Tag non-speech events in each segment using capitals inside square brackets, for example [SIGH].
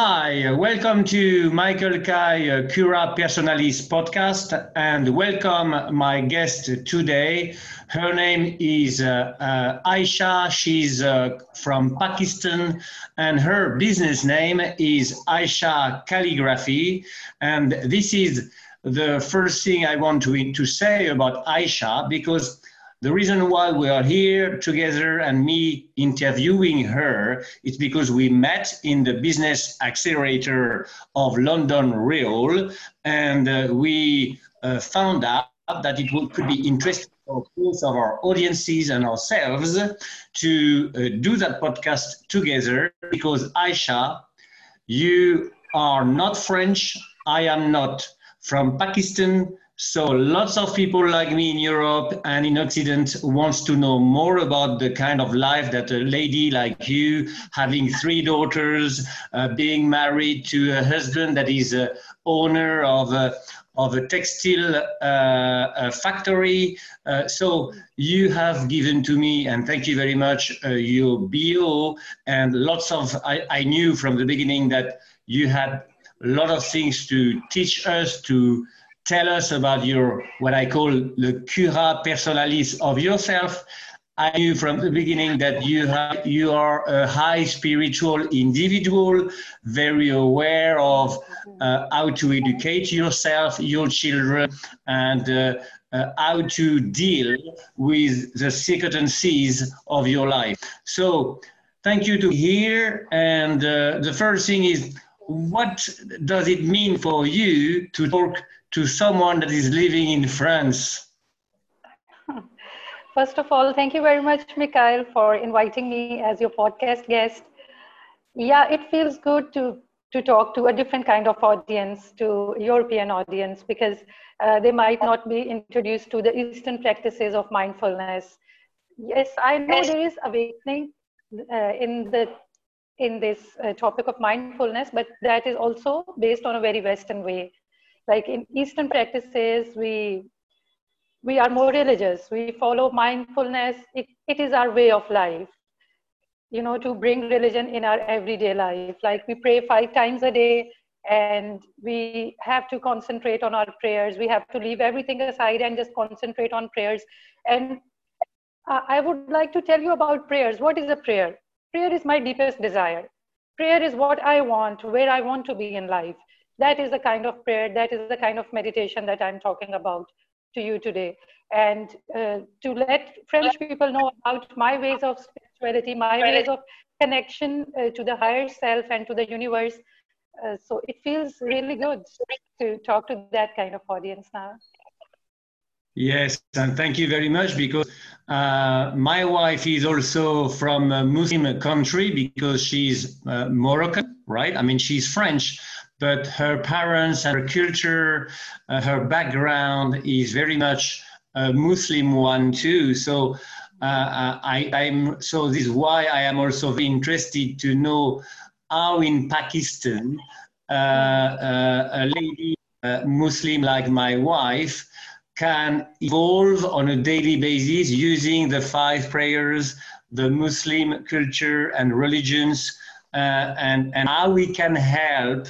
Hi, welcome to Mikael Kai uh, Cura Personalis podcast and welcome my guest today. Her name is uh, uh, Ayesha. She's uh, from Pakistan and her business name is Ayesha Calligraphy. And this is the first thing I want to, to say about Ayesha because the reason why we are here together and me interviewing her is because we met in the business accelerator of London Real and uh, we uh, found out that it would, could be interesting for both of our audiences and ourselves to uh, do that podcast together because Ayesha, you are not French, I am not. From Pakistan, so lots of people like me in Europe and in Occident wants to know more about the kind of life that a lady like you, having three daughters, uh, being married to a husband that is a owner of a, of a textile uh, factory. Uh, so you have given to me, and thank you very much, uh, your bio and lots of, I, I knew from the beginning that you had a lot of things to teach us, to tell us about your what I call the cura personalis of yourself. I knew from the beginning that you have, you are a high spiritual individual, very aware of uh, how to educate yourself, your children, and uh, uh, how to deal with the circumstances of your life. So, thank you to here. And uh, the first thing is, what does it mean for you to talk to someone that is living in France? [LAUGHS] First of all, thank you very much, Mikael, for inviting me as your podcast guest. Yeah, it feels good to to talk to a different kind of audience, to European audience, because uh, they might not be introduced to the Eastern practices of mindfulness. Yes, I know there is awakening uh, in the in this uh, topic of mindfulness, but that is also based on a very Western way like in eastern practices we we are more religious. We follow mindfulness. It, it is our way of life you know to bring religion in our everyday life. Like we pray five times a day and we have to concentrate on our prayers. We have to leave everything aside and just concentrate on prayers. And i would like to tell you about prayers. What is a prayer? Prayer is my deepest desire. Prayer is what i want where i want to be in life that is the kind of prayer that is the kind of meditation that i'm talking about to you today. And uh, to let french people know about my ways of spirituality my ways of connection uh, to the higher self and to the universe. Uh, so it feels really good to talk to that kind of audience now. Yes, and thank you very much because uh, my wife is also from a Muslim country because she's uh, Moroccan, right? I mean, she's French, but her parents and her culture, uh, her background is very much a Muslim one too. So uh, I, am so this is why I am also interested to know how in Pakistan uh, uh a lady uh, Muslim like my wife can evolve on a daily basis using the five prayers, the Muslim culture and religions, uh, and, and how we can help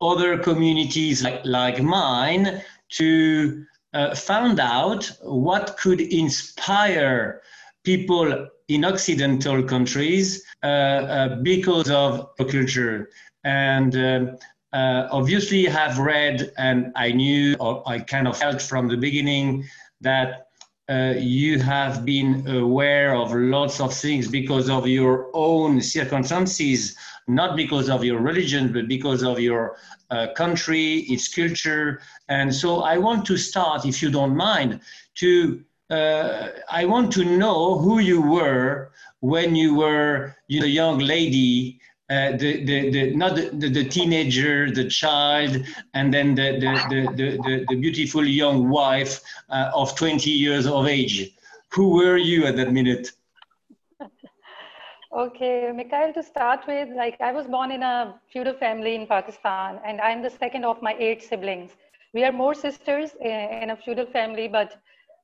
other communities like, like mine to uh, find out what could inspire people in Occidental countries uh, uh, because of culture. And um, uh, obviously have read and I knew or I kind of felt from the beginning that uh, you have been aware of lots of things because of your own circumstances, not because of your religion, but because of your uh, country, its culture. And so I want to start, if you don't mind, to uh, I want to know who you were when you were you know, young lady uh, the, the, the, not the, the, the, teenager, the child, and then the, the, the, the, the beautiful young wife uh, of 20 years of age. Who were you at that minute? Okay, Mikael, to start with, like I was born in a feudal family in Pakistan, and I'm the second of my eight siblings. We are more sisters in a feudal family, but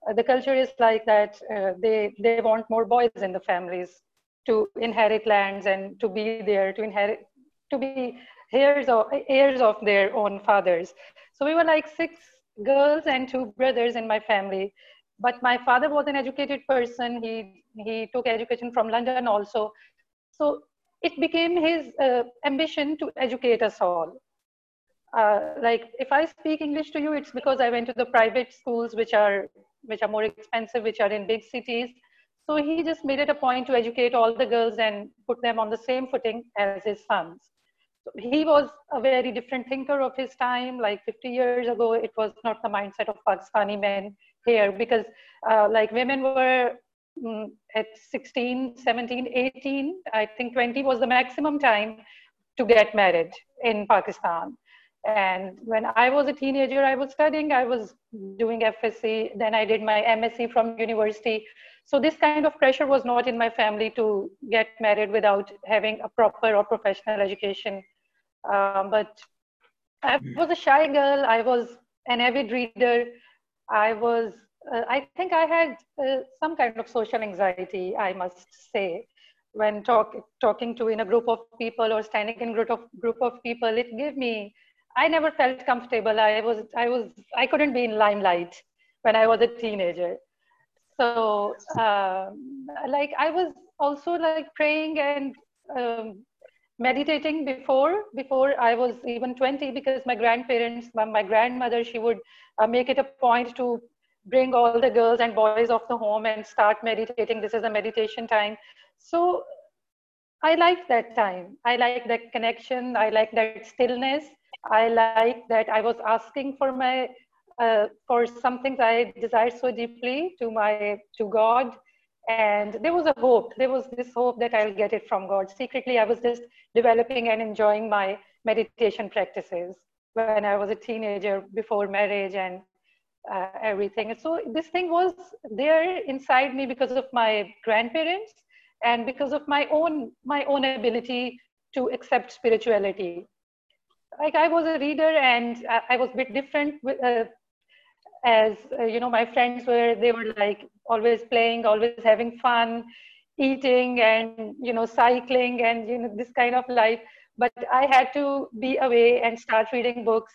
uh, the culture is like that. Uh, they they want more boys in the families to inherit lands and to be there to inherit to be heirs of heirs of their own fathers. So we were like six girls and two brothers in my family. But my father was an educated person. He he took education from London also. So it became his uh, ambition to educate us all. Uh, like if I speak English to you, it's because I went to the private schools which are which are more expensive, which are in big cities. So he just made it a point to educate all the girls and put them on the same footing as his sons. He was a very different thinker of his time. Like 50 years ago, it was not the mindset of Pakistani men here because uh, like women were mm, at 16, 17, 18, I think 20 was the maximum time to get married in Pakistan. And when I was a teenager, I was studying, I was doing FSc, then I did my MSc from university. So this kind of pressure was not in my family to get married without having a proper or professional education. Um, but I was a shy girl. I was an avid reader. I was, uh, I think I had uh, some kind of social anxiety, I must say. When talk, talking to in a group of people or standing in group of, group of people, it gave me I never felt comfortable. I was, I was, I couldn't be in limelight when I was a teenager. So, um, like, I was also like praying and um, meditating before, before I was even 20, because my grandparents, my, my grandmother, she would uh, make it a point to bring all the girls and boys of the home and start meditating. This is a meditation time. So I like that time. I like that connection. I like that stillness. I like that I was asking for my uh, for something I desired so deeply to my to God, and there was a hope. There was this hope that I'll get it from God. Secretly, I was just developing and enjoying my meditation practices when I was a teenager before marriage and uh, everything. so this thing was there inside me because of my grandparents and because of my own my own ability to accept spirituality like I was a reader and I was a bit different with, uh, as uh, you know my friends were they were like always playing always having fun eating and you know cycling and you know this kind of life. But i had to be away and start reading books.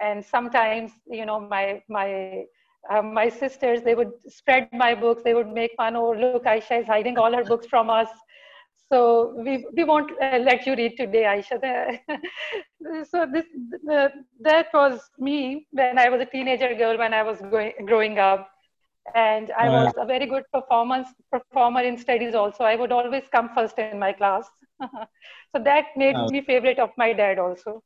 And sometimes you know my my um, my sisters they would spread my books. They would make fun oh look ayesha is hiding all her books from us so we, we won't uh, let you read today, Ayesha. [LAUGHS] so this uh, that was me when I was a teenager girl when I was going, growing up, and I uh, was a very good performance performer in studies. Also, I would always come first in my class. [LAUGHS] so that made oh. me favorite of my dad also.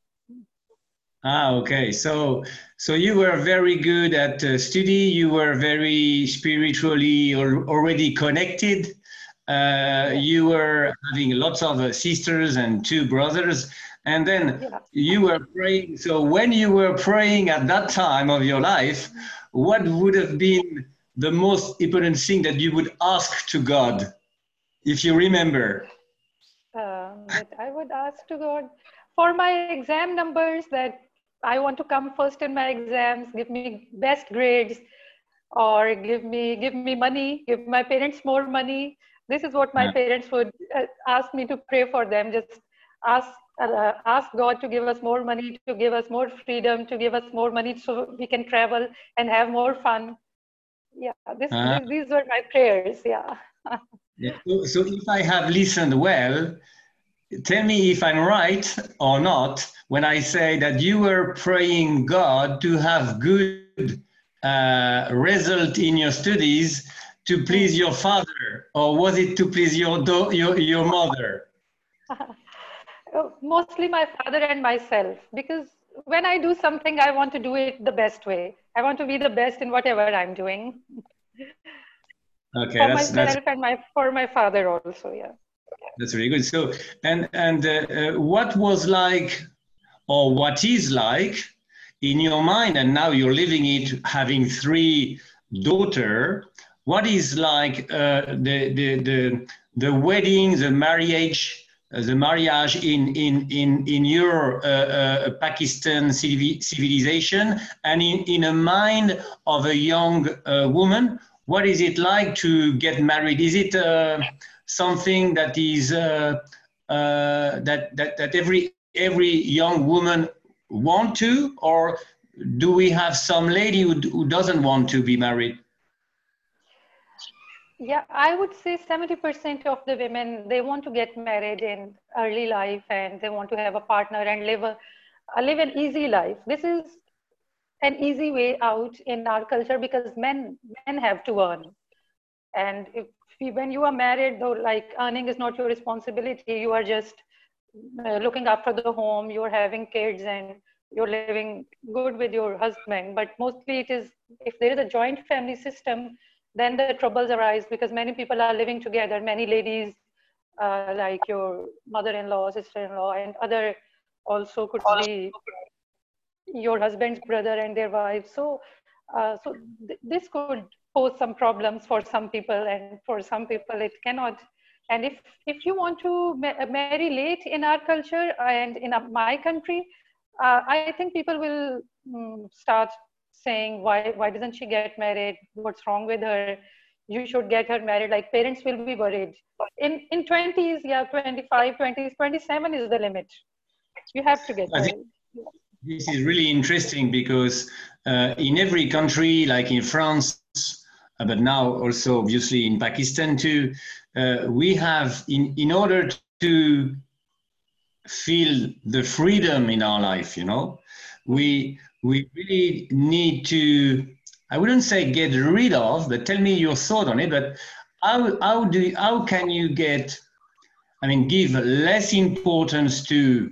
Ah, okay. So, so you were very good at uh, study. You were very spiritually or already connected uh, you were having lots of uh, sisters and two brothers, and then yeah. you were praying. So when you were praying at that time of your life, what would have been the most important thing that you would ask to God, if you remember? Um, I would ask to God for my exam numbers that I want to come first in my exams, give me best grades, or give me give me money, give my parents more money this is what my yeah. parents would uh, ask me to pray for them. Just ask uh, ask god to give us more money to give us more freedom to give us more money so we can travel and have more fun. Yeah this, uh, these were my prayers yeah. [LAUGHS] Yeah so, so if i have listened well tell me if i'm right or not when i say that you were praying god to have good uh, result in your studies to please your father, or was it to please your do- your, your mother? [LAUGHS] Mostly my father and myself, because when I do something, I want to do it the best way. I want to be the best in whatever I'm doing. Okay, for that's, myself that's, and my for my father also, yeah. That's really good. So, and and uh, uh, what was like, or what is like, in your mind, and now you're living it, having three daughter what is like uh, the, the, the, the wedding, the marriage, uh, the marriage in, in, in, in your uh, uh Pakistan civilization and in, in a mind of a young uh, woman? What is it like to get married? Is it uh, something that is that, that, that every every young woman want to, or do we have some lady who, who doesn't want to be married? Yeah, I would say 70% of the women, they want to get married in early life and they want to have a partner and live a, live an easy life. This is an easy way out in our culture because men men have to earn. And if when you are married, though, like earning is not your responsibility, you are just uh, looking after the home, you're having kids and you're living good with your husband. But mostly it is, if there is a joint family system, then the troubles arise because many people are living together. Many ladies, uh, like your mother-in-law, sister-in-law, and other also could be your husband's brother and their wives. So, uh, so th- this could pose some problems for some people, and for some people it cannot. And if if you want to ma- marry late in our culture and in my country, uh, I think people will um, start saying why why doesn't she get married? What's wrong with her? You should get her married. Like parents will be worried. In in 20s yeah 25 20s 27 is the limit. You have to get married. this is really interesting because uh, in every country like in france uh, but now also obviously in pakistan too uh, we have in in order to feel the freedom in our life you know we we really need to i wouldn't say get rid of but tell me your thought on it but how, how do how can you get i mean give less importance to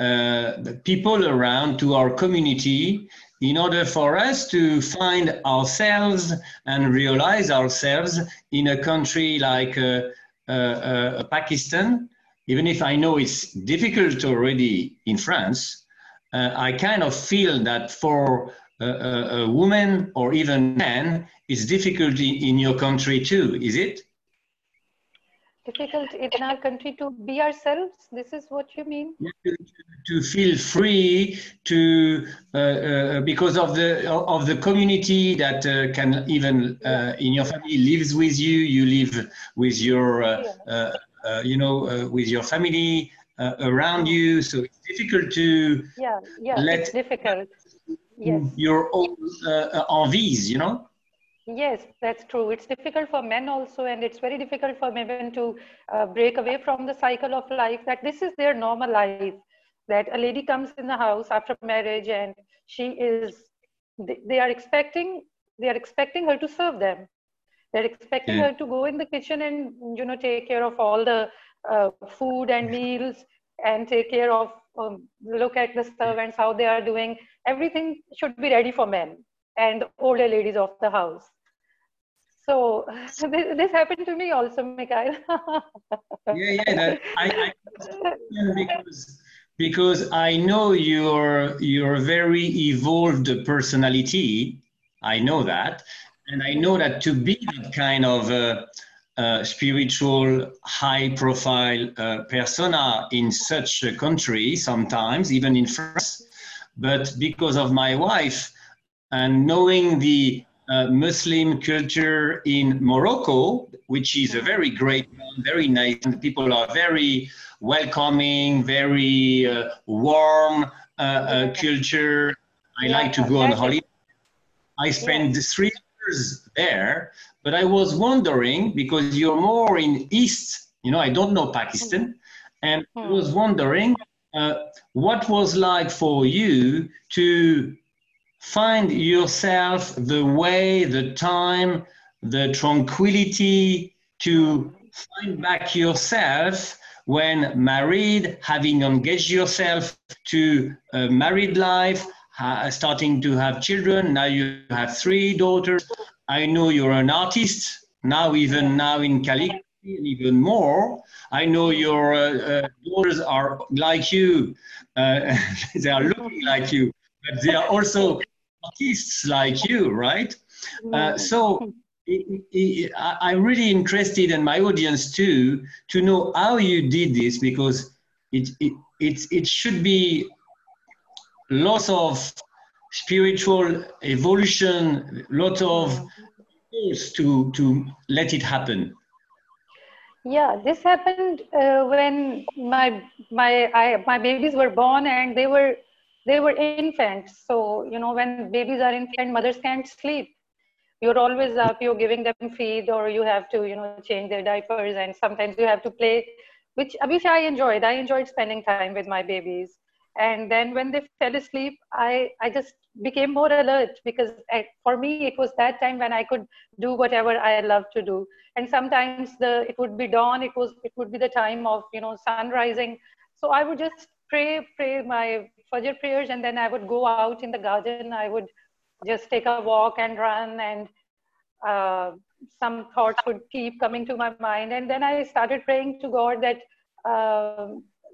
uh, the people around to our community in order for us to find ourselves and realize ourselves in a country like uh, uh, uh pakistan? Even if i know it's difficult already in france uh, I kind of feel that for a, a, a woman or even man, it's difficult in your country too, is it? difficult in our country to be ourselves this is what you mean to, to feel free to uh, uh, because of the of the community that uh, can even uh, in your family lives with you you live with your uh, uh, you know with your family uh, around you. So it's difficult to yeah, yeah, let it's difficult. Yes. Your own uh, envies, you know. Yes, that's true. It's difficult for men also, and it's very difficult for women to uh, break away from the cycle of life that this is their normal life. That a lady comes in the house after marriage and she is, they, they are expecting, they are expecting her to serve them. They're expecting yeah. her to go in the kitchen and you know take care of all the uh, food and meals and take care of um, look at the servants how they are doing. Everything should be ready for men and older ladies of the house. So [LAUGHS] this, this happened to me also mikael [LAUGHS] yeah yeah that, I, I because because i know you're you're a very evolved personality. I know that. And i know that to be that kind of uh, uh, spiritual, high profile uh, persona in such a country, sometimes, even in France. But because of my wife and knowing the uh, Muslim culture in Morocco, which is a very great, very nice, and people are very welcoming, very uh, warm uh, uh, culture. I like to go on holiday. I spent three years there but I was wondering because you're more in East, you know, I don't know Pakistan, and I was hmm. wondering uh, what was like for you to find yourself the way, the time, the tranquility to find back yourself when married, having engaged yourself to a married life, uh, starting to have children. Now you have three daughters. I know you're an artist now, even now in Calligraphy, and even more. I know your uh, uh, daughters are like you. Uh, [LAUGHS] they are looking like you, but they are also artists like you, right? Uh, so it, it, I'm really interested and my audience too to know how you did this because it it it, it should be lots of spiritual evolution, lot of force to to let it happen. Yeah, this happened uh, when my my I, my babies were born and they were they were infants. So you know when babies are infant, mothers can't sleep. You're always up. You're giving them feed, or you have to you know change their diapers, and sometimes you have to play, which which I enjoyed. I enjoyed spending time with my babies. And then when they fell asleep, I I just became more alert because I, for me it was that time when I could do whatever I love to do. And sometimes the it would be dawn it was it would be the time of you know sun rising. So i would just pray pray my fajr prayers and then i would go out in the garden. I would just take a walk and run and uh, some thoughts would keep coming to my mind. And then i started praying to god that uh,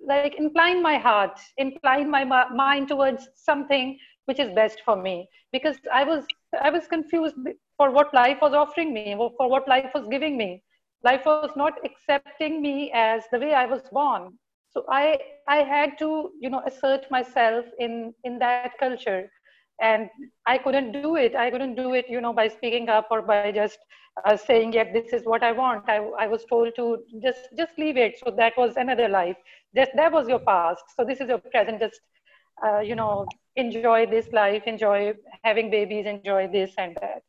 like incline my heart incline my mind towards something which is best for me because i was i was confused for what life was offering me, for what life was giving me. Life was not accepting me as the way I was born. So I, I had to, you know, assert myself in, in that culture. And I couldn't do it. I couldn't do it, you know, by speaking up or by just uh, saying, yeah, this is what I want. I, I was told to just, just leave it. So that was another life. Just, that was your past. So this is your present. Just, uh, you know, enjoy this life, enjoy having babies, enjoy this and that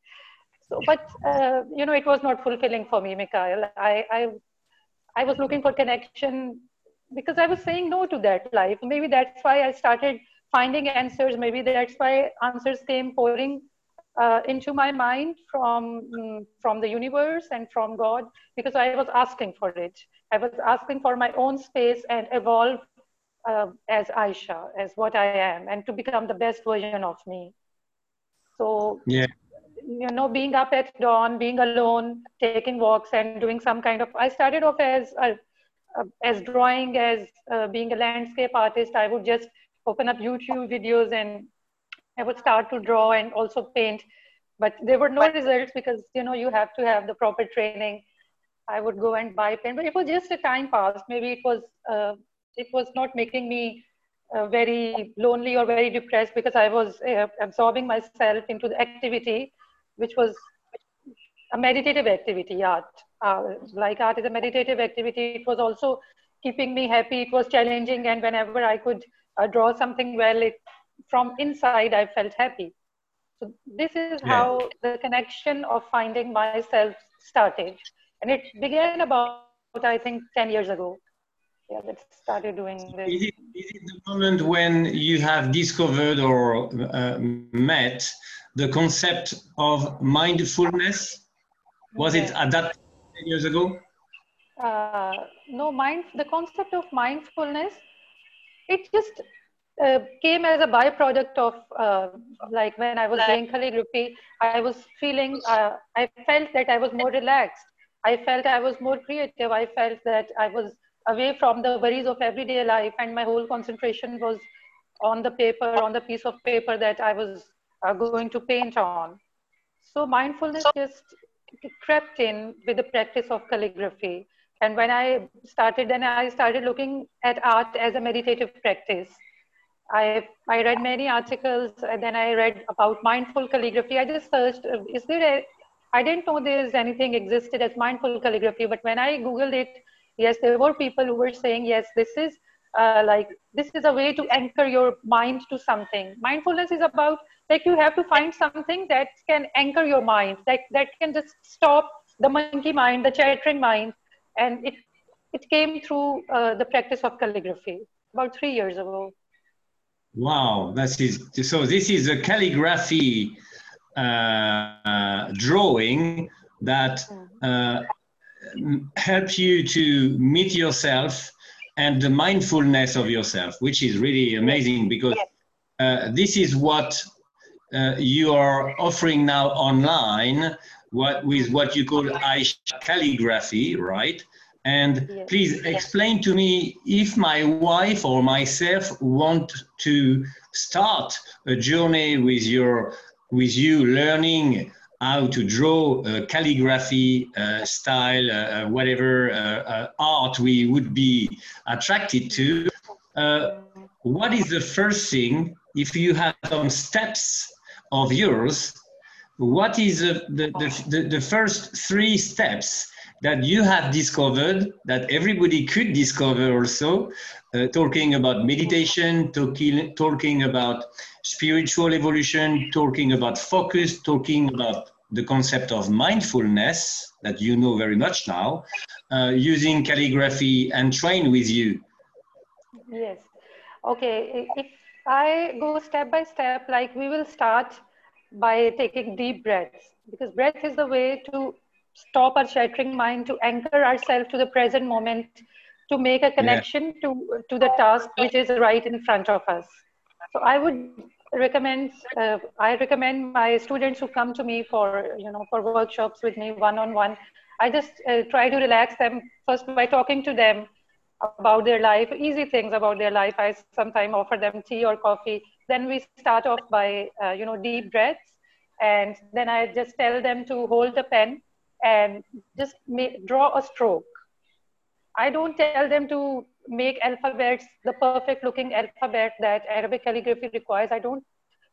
so but uh, you know it was not fulfilling for me mikael I, I i was looking for connection because i was saying no to that life maybe that's why i started finding answers maybe that's why answers came pouring uh, into my mind from mm, from the universe and from god because i was asking for it. I was asking for my own space and evolve uh, as ayesha as what i am and to become the best version of me. So yeah. you know being up at dawn being alone taking walks and doing some kind of i started off as a, as drawing as uh, being a landscape artist. I would just open up youtube videos and i would start to draw and also paint. But there were no results because you know you have to have the proper training. I would go and buy pen but it was just a time pass maybe it was uh, it was not making me uh, very lonely or very depressed because i was uh, absorbing myself into the activity which was a meditative activity art. Uh, like art is a meditative activity. It was also keeping me happy. It was challenging. And whenever i could uh, draw something well it from inside i felt happy so this is yeah. how the connection of finding myself started and it began about i think 10 years ago yeah that started doing this is it, is it the moment when you have discovered or uh, met the concept of mindfulness? Was it at that 10 years ago? Uh, no, mind. The concept of mindfulness, it just uh, came as a byproduct of uh, like when I was doing calligraphy, I was feeling, uh, I felt that I was more relaxed. I felt I was more creative. I felt that I was away from the worries of everyday life, and my whole concentration was on the paper, on the piece of paper that I was are going to paint on. So mindfulness just crept in with the practice of calligraphy. And when I started, then I started looking at art as a meditative practice. I, I read many articles and then I read about mindful calligraphy. I just searched, uh, is there a, I didn't know there's anything existed as mindful calligraphy, but when I Googled it, yes, there were people who were saying, yes, this is uh, like, this is a way to anchor your mind to something. Mindfulness is about like you have to find something that can anchor your mind that that can just stop the monkey mind the chattering mind and it it came through uh, the practice of calligraphy about three years ago. Wow that is so this is a calligraphy uh, drawing that uh, helps you to meet yourself and the mindfulness of yourself which is really amazing because uh, this is what uh, you are offering now online what with what you call Ayesha calligraphy, right? And yes. please explain to me if my wife or myself want to start a journey with your with you learning how to draw uh, calligraphy uh, style, uh, uh whatever uh, uh, art we would be attracted to. what is the first thing if you have some steps of yours, what is the, the, the, the, first three steps that you have discovered that everybody could discover also, uh, talking about meditation, talking, talking about spiritual evolution, talking about focus, talking about the concept of mindfulness that you know very much now, uh, using calligraphy and train with you. Yes. Okay. If I go step by step, like we will start by taking deep breaths because breath is the way to stop our shattering mind, to anchor ourselves to the present moment, to make a connection yeah. to, to the task which is right in front of us. So I would recommend, uh, I recommend my students who come to me for, you know, for workshops with me one-on-one, I just uh, try to relax them first by talking to them about their life, easy things about their life. I sometimes offer them tea or coffee. Then we start off by, uh, you know, deep breaths. And then I just tell them to hold the pen and just make, draw a stroke. I don't tell them to make alphabets, the perfect looking alphabet that Arabic calligraphy requires. I don't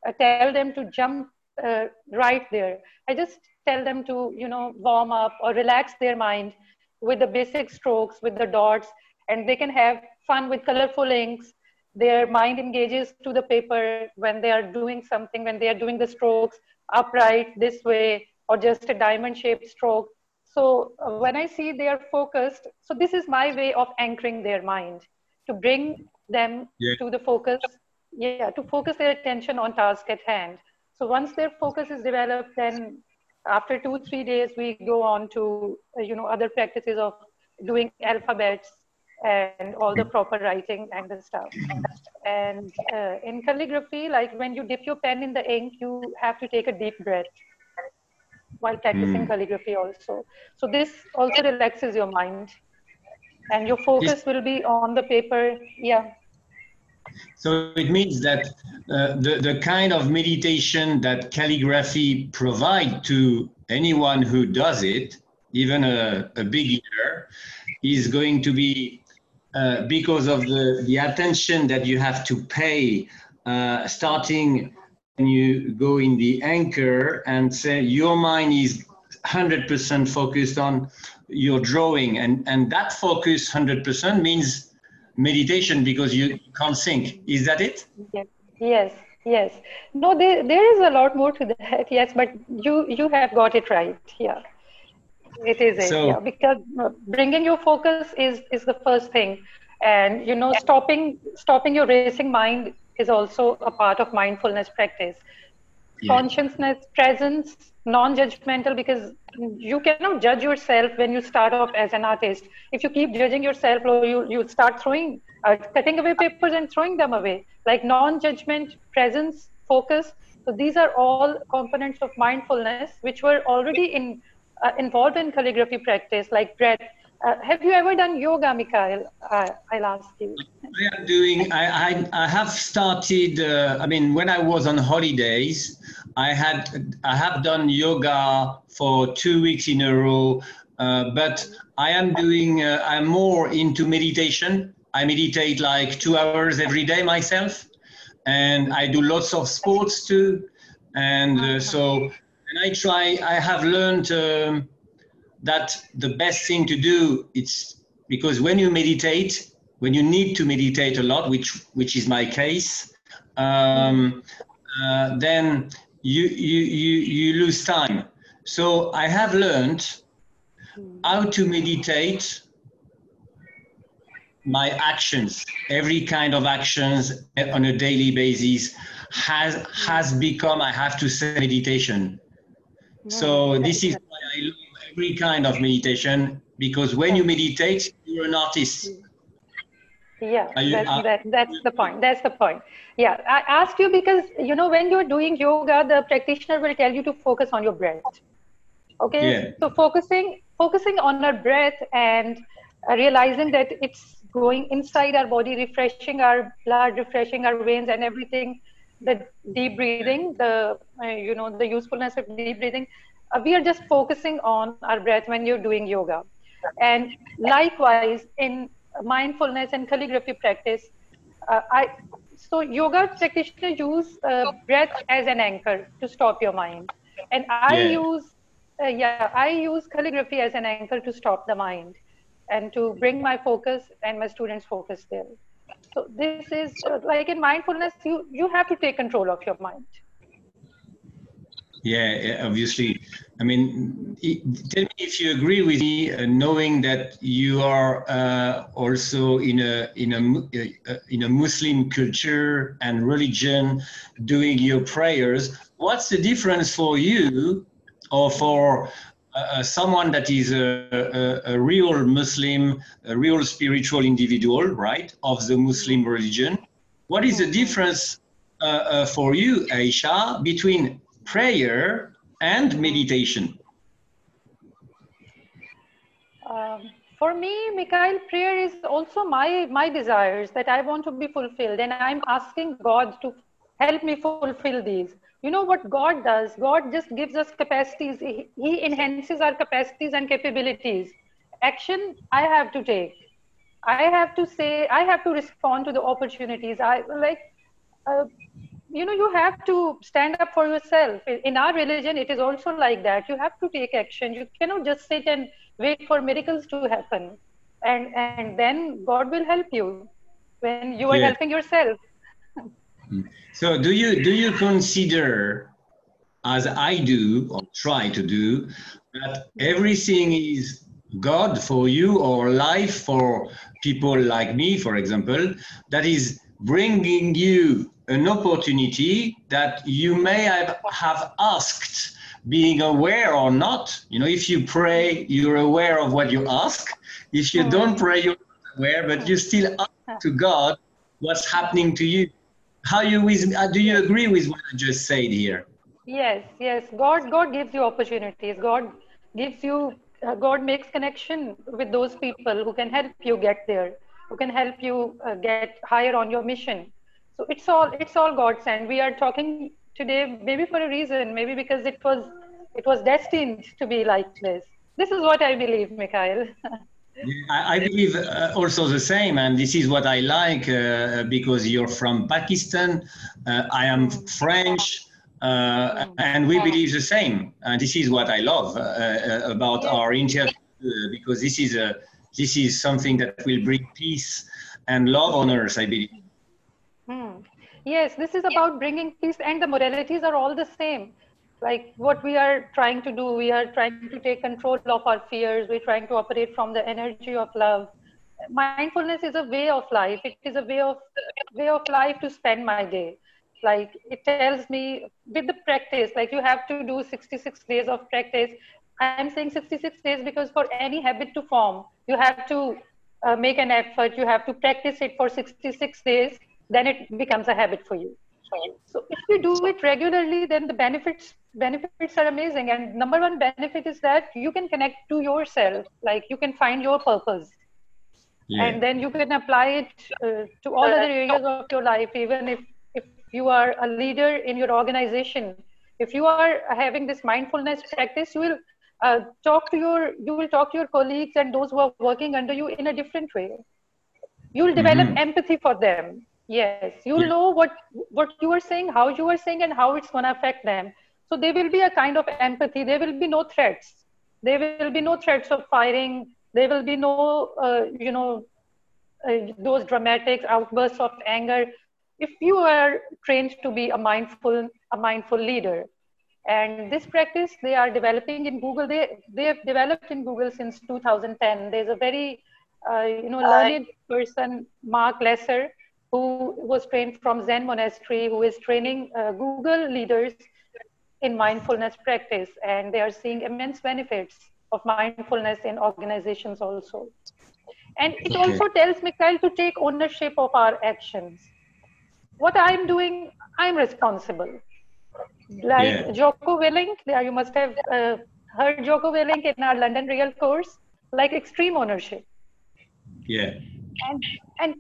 uh, tell them to jump uh, right there. I just tell them to, you know, warm up or relax their mind with the basic strokes, with the dots, and they can have fun with colorful inks their mind engages to the paper when they are doing something when they are doing the strokes upright this way or just a diamond shaped stroke so uh, when i see they are focused so this is my way of anchoring their mind to bring them yeah. to the focus yeah to focus their attention on task at hand so once their focus is developed then after two three days we go on to uh, you know other practices of doing alphabets and all the proper writing and the stuff. And uh, in calligraphy, like when you dip your pen in the ink, you have to take a deep breath while practicing mm. calligraphy also. So this also relaxes your mind and your focus will be on the paper. Yeah. So it means that uh, the, the kind of meditation that calligraphy provide to anyone who does it, even a, a beginner, is going to be uh, because of the, the attention that you have to pay uh, starting when you go in the anchor and say your mind is 100% focused on your drawing. And, and that focus 100% means meditation because you can't think is that it? Yes yes yes. No there, there is a lot more to that [LAUGHS] yes but you you have got it right yeah it is so, yeah, because bringing your focus is is the first thing. And you know stopping stopping your racing mind is also a part of mindfulness practice. Yeah. consciousness presence non-judgmental because you cannot judge yourself when you start off as an artist. If you keep judging yourself you you start throwing uh, cutting away papers and throwing them away. Like non-judgment presence focus. So these are all components of mindfulness which were already in uh, involved in calligraphy practice, like breath. Uh, have you ever done yoga, Mikael? Uh, I'll ask you. I am doing. I I, I have started. Uh, I mean, when I was on holidays, I had I have done yoga for two weeks in a row. Uh, but I am doing. Uh, I'm more into meditation. I meditate like two hours every day myself, and I do lots of sports too. And so and I try. I have learned um, that the best thing to do it's because when you meditate, when you need to meditate a lot, which which is my case, um, uh, then you, you you you lose time. So I have learned how to meditate my actions every kind of actions on a daily basis has has become i have to say meditation so this is why I love every kind of meditation because when you meditate, you're an artist. Yeah, you, that's, that, that's the point. That's the point. Yeah, I asked you because you know when you're doing yoga, the practitioner will tell you to focus on your breath. Okay, yeah. so focusing focusing on our breath and uh, realizing that it's going inside our body, refreshing our blood, refreshing our veins, and everything the deep breathing, the uh, you know the usefulness of deep breathing. Uh, we are just focusing on our breath when you're doing yoga, and likewise in mindfulness and calligraphy practice, uh, I so yoga practitioners use uh, breath as an anchor to stop your mind, and I yeah. use uh, yeah, I use calligraphy as an anchor to stop the mind and to bring my focus and my students' focus there. So this is uh, like in mindfulness, you you have to take control of your mind. Yeah, obviously. I mean, tell me if you agree with me, uh, knowing that you are uh, also in a in a uh, in a Muslim culture and religion, doing your prayers. What's the difference for you, or for uh, someone that is a, a, a, real Muslim, a real spiritual individual, right, of the Muslim religion. What is the difference uh, uh, for you, Ayesha, between prayer and meditation? Um, for me, Mikael, prayer is also my my desires that I want to be fulfilled, and I'm asking God to help me fulfill these you know what god does? God just gives us capacities. He, he enhances our capacities and capabilities. Action i have to take. I have to say i have to respond to the opportunities. I like uh, you know you have to stand up for yourself. In our religion it is also like that. You have to take action. You cannot just sit and wait for miracles to happen. And and then god will help you when you are yeah. helping yourself so do you do you consider, as I do or try to do, that everything is God for you or life for people like me, for example, that is bringing you an opportunity that you may have, have asked, being aware or not. You know, if you pray, you're aware of what you ask. If you hmm. don't pray, you're aware, but you still ask to God what's happening to you how you with, uh, do you agree with what I just said here? Yes, yes. God, God gives you opportunities. God gives you, uh, God makes connection with those people who can help you get there, who can help you uh, get higher on your mission. So it's all, it's all God's sent. We are talking today, maybe for a reason, maybe because it was, it was destined to be like this. This is what I believe, Mikael. [LAUGHS] I, I believe uh, also the same, and this is what I like uh, because you're from Pakistan, uh, I am French, uh, and we believe the same. And this is what I love uh, uh, about our interview because this is a this is something that will bring peace and love on earth. I believe. Hmm. Yes, this is about bringing peace, and the moralities are all the same like what we are trying to do we are trying to take control of our fears. We're trying to operate from the energy of love. Mindfulness is a way of life. It is a way of way of life to spend my day. Like it tells me with the practice like you have to do 66 days of practice. I'm saying 66 days because for any habit to form you have to uh, make an effort. You have to practice it for 66 days. Then it becomes a habit for you so if you do it regularly, then the benefits benefits are amazing. And number one benefit is that you can connect to yourself, like you can find your purpose. Yeah. And then you can apply it uh, to all other areas of your life, even if, if you are a leader in your organization. If you are having this mindfulness practice, you will uh, talk to your you will talk to your colleagues and those who are working under you in a different way. You will develop mm-hmm. empathy for them yes you yeah. know what what you are saying how you are saying and how it's going to affect them. So there will be a kind of empathy. There will be no threats. There will be no threats of firing. There will be no uh, you know uh, those dramatic outbursts of anger. If you are trained to be a mindful a mindful leader and this practice they are developing in google they they have developed in google since 2010 there's a very uh, you know learned person marc lesser who was trained from Zen Monastery, who is training uh, Google leaders in mindfulness practice, and they are seeing immense benefits of mindfulness in organizations also. And it okay. also tells Mikael to take ownership of our actions. What I'm doing, I'm responsible. Like yeah. Jocko Willink, you must have uh, heard Jocko Willink in our London Real course, like extreme ownership. Yeah. And and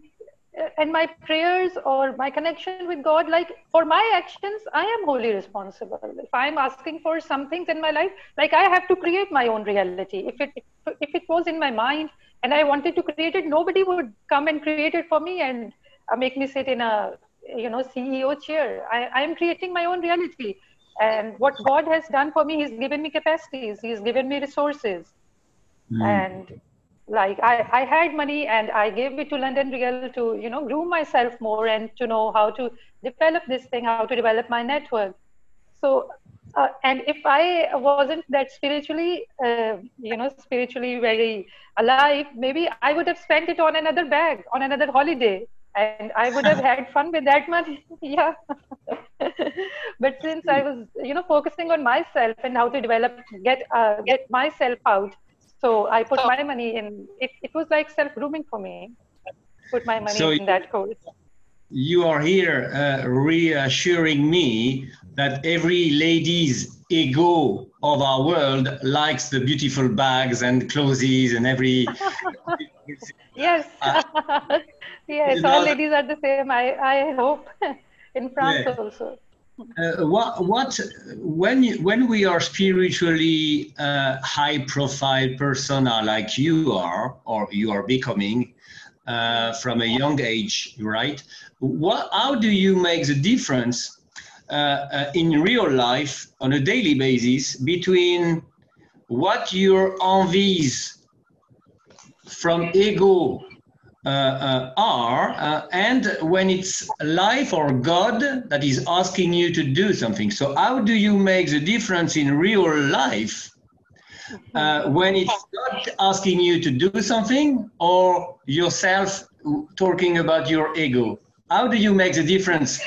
and my prayers or my connection with god like for my actions i am wholly responsible. If i'm asking for some things in my life like i have to create my own reality. If it if it was in my mind and i wanted to create it nobody would come and create it for me and uh, make me sit in a you know ceo chair. I am creating my own reality. And what God has done for me, He's given me capacities, He's given me resources. Mm. And like I, I had money and I gave it to London Real to, you know, groom myself more and to know how to develop this thing, how to develop my network. So, uh, and if I wasn't that spiritually, uh, you know, spiritually very alive, maybe I would have spent it on another bag, on another holiday, and I would have had fun with that money. [LAUGHS] yeah. [LAUGHS] but since I was, you know, focusing on myself and how to develop, get, uh, get myself out, so I put my money in. It, it was like self grooming for me. Put my money so in that course. You are here uh, reassuring me that every lady's ego of our world likes the beautiful bags and clothes and every. [LAUGHS] yes. Uh, [LAUGHS] yes, all ladies are the same. I, I hope [LAUGHS] in France yeah. also. Uh, what what when when we are spiritually uh, high profile persona like you are or you are becoming uh, from a young age right? What how do you make the difference uh, uh, in real life on a daily basis between what your envies from ego are, uh, and when it's life or God that is asking you to do something. So, how do you make the difference in real life uh, when it's God asking you to do something or yourself talking about your ego? How do you make the difference?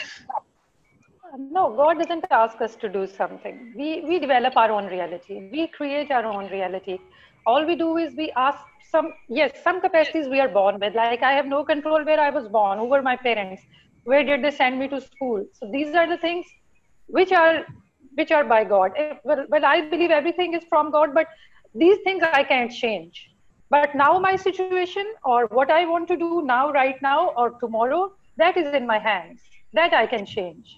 No, God doesn't ask us to do something. We, we develop our own reality, we create our own reality. All we do is we ask some yes some capacities we are born with. Like i have no control where i was born who were my parents where did they send me to school. So these are the things which are which are by god. Eh, well, well i believe everything is from god but these things i can't change. But now my situation or what i want to do now right now or tomorrow that is in my hands. That i can change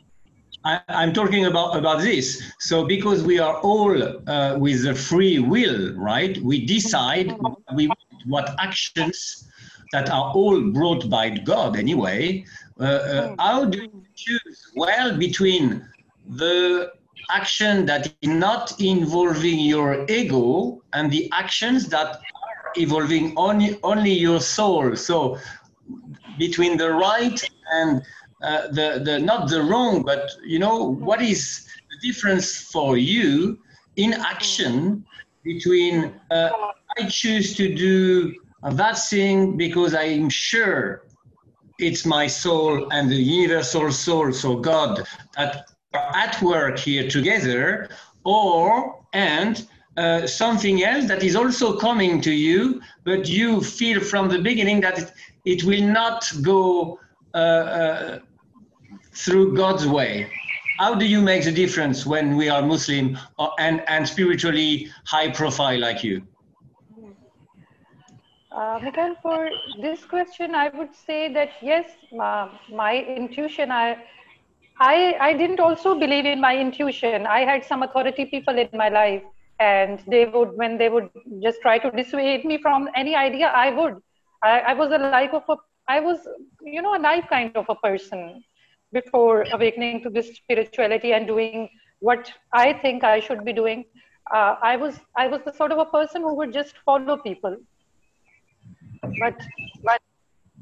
I, am talking about about this. So because we are all uh, with a free will, right? We decide we what actions that are all brought by God anyway. Uh, uh, how do you choose well between the action that is not involving your ego and the actions that are involving only only your soul? So between the right and uh, the, the not the wrong, but you know what is the difference for you in action between uh, I choose to do that thing because I'm sure it's my soul and the universal soul, so God, that are at work here together, or and uh, something else that is also coming to you, but you feel from the beginning that it, it will not go uh, uh, through God's way. How do you make the difference when we are Muslim or, and, and spiritually high profile like you? Uh, Mikael, for this question, I would say that yes, uh, my intuition, I, I, I didn't also believe in my intuition. I had some authority people in my life, and they would, when they would just try to dissuade me from any idea, I would. I, I was a life of a, I was, you know, a naive kind of a person before awakening to this spirituality and doing what I think I should be doing, uh, I was I was the sort of a person who would just follow people. But but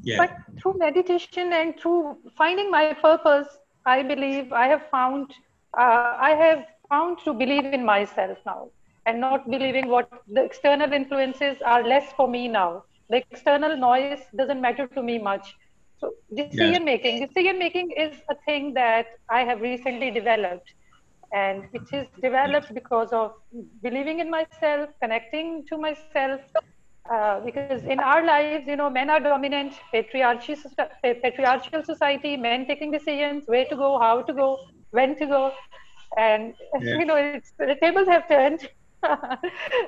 yeah. but through meditation and through finding my purpose, I believe I have found uh, I have found to believe in myself now and not believing what the external influences are less for me now. The external noise doesn't matter to me much so decision making, decision making is a thing that I have recently developed, and it is developed because of believing in myself, connecting to myself. Uh, because in our lives, you know, men are dominant, patriarchal, patriarchal society, men taking decisions, where to go, how to go, when to go, and yeah. you know, the tables have turned. [LAUGHS]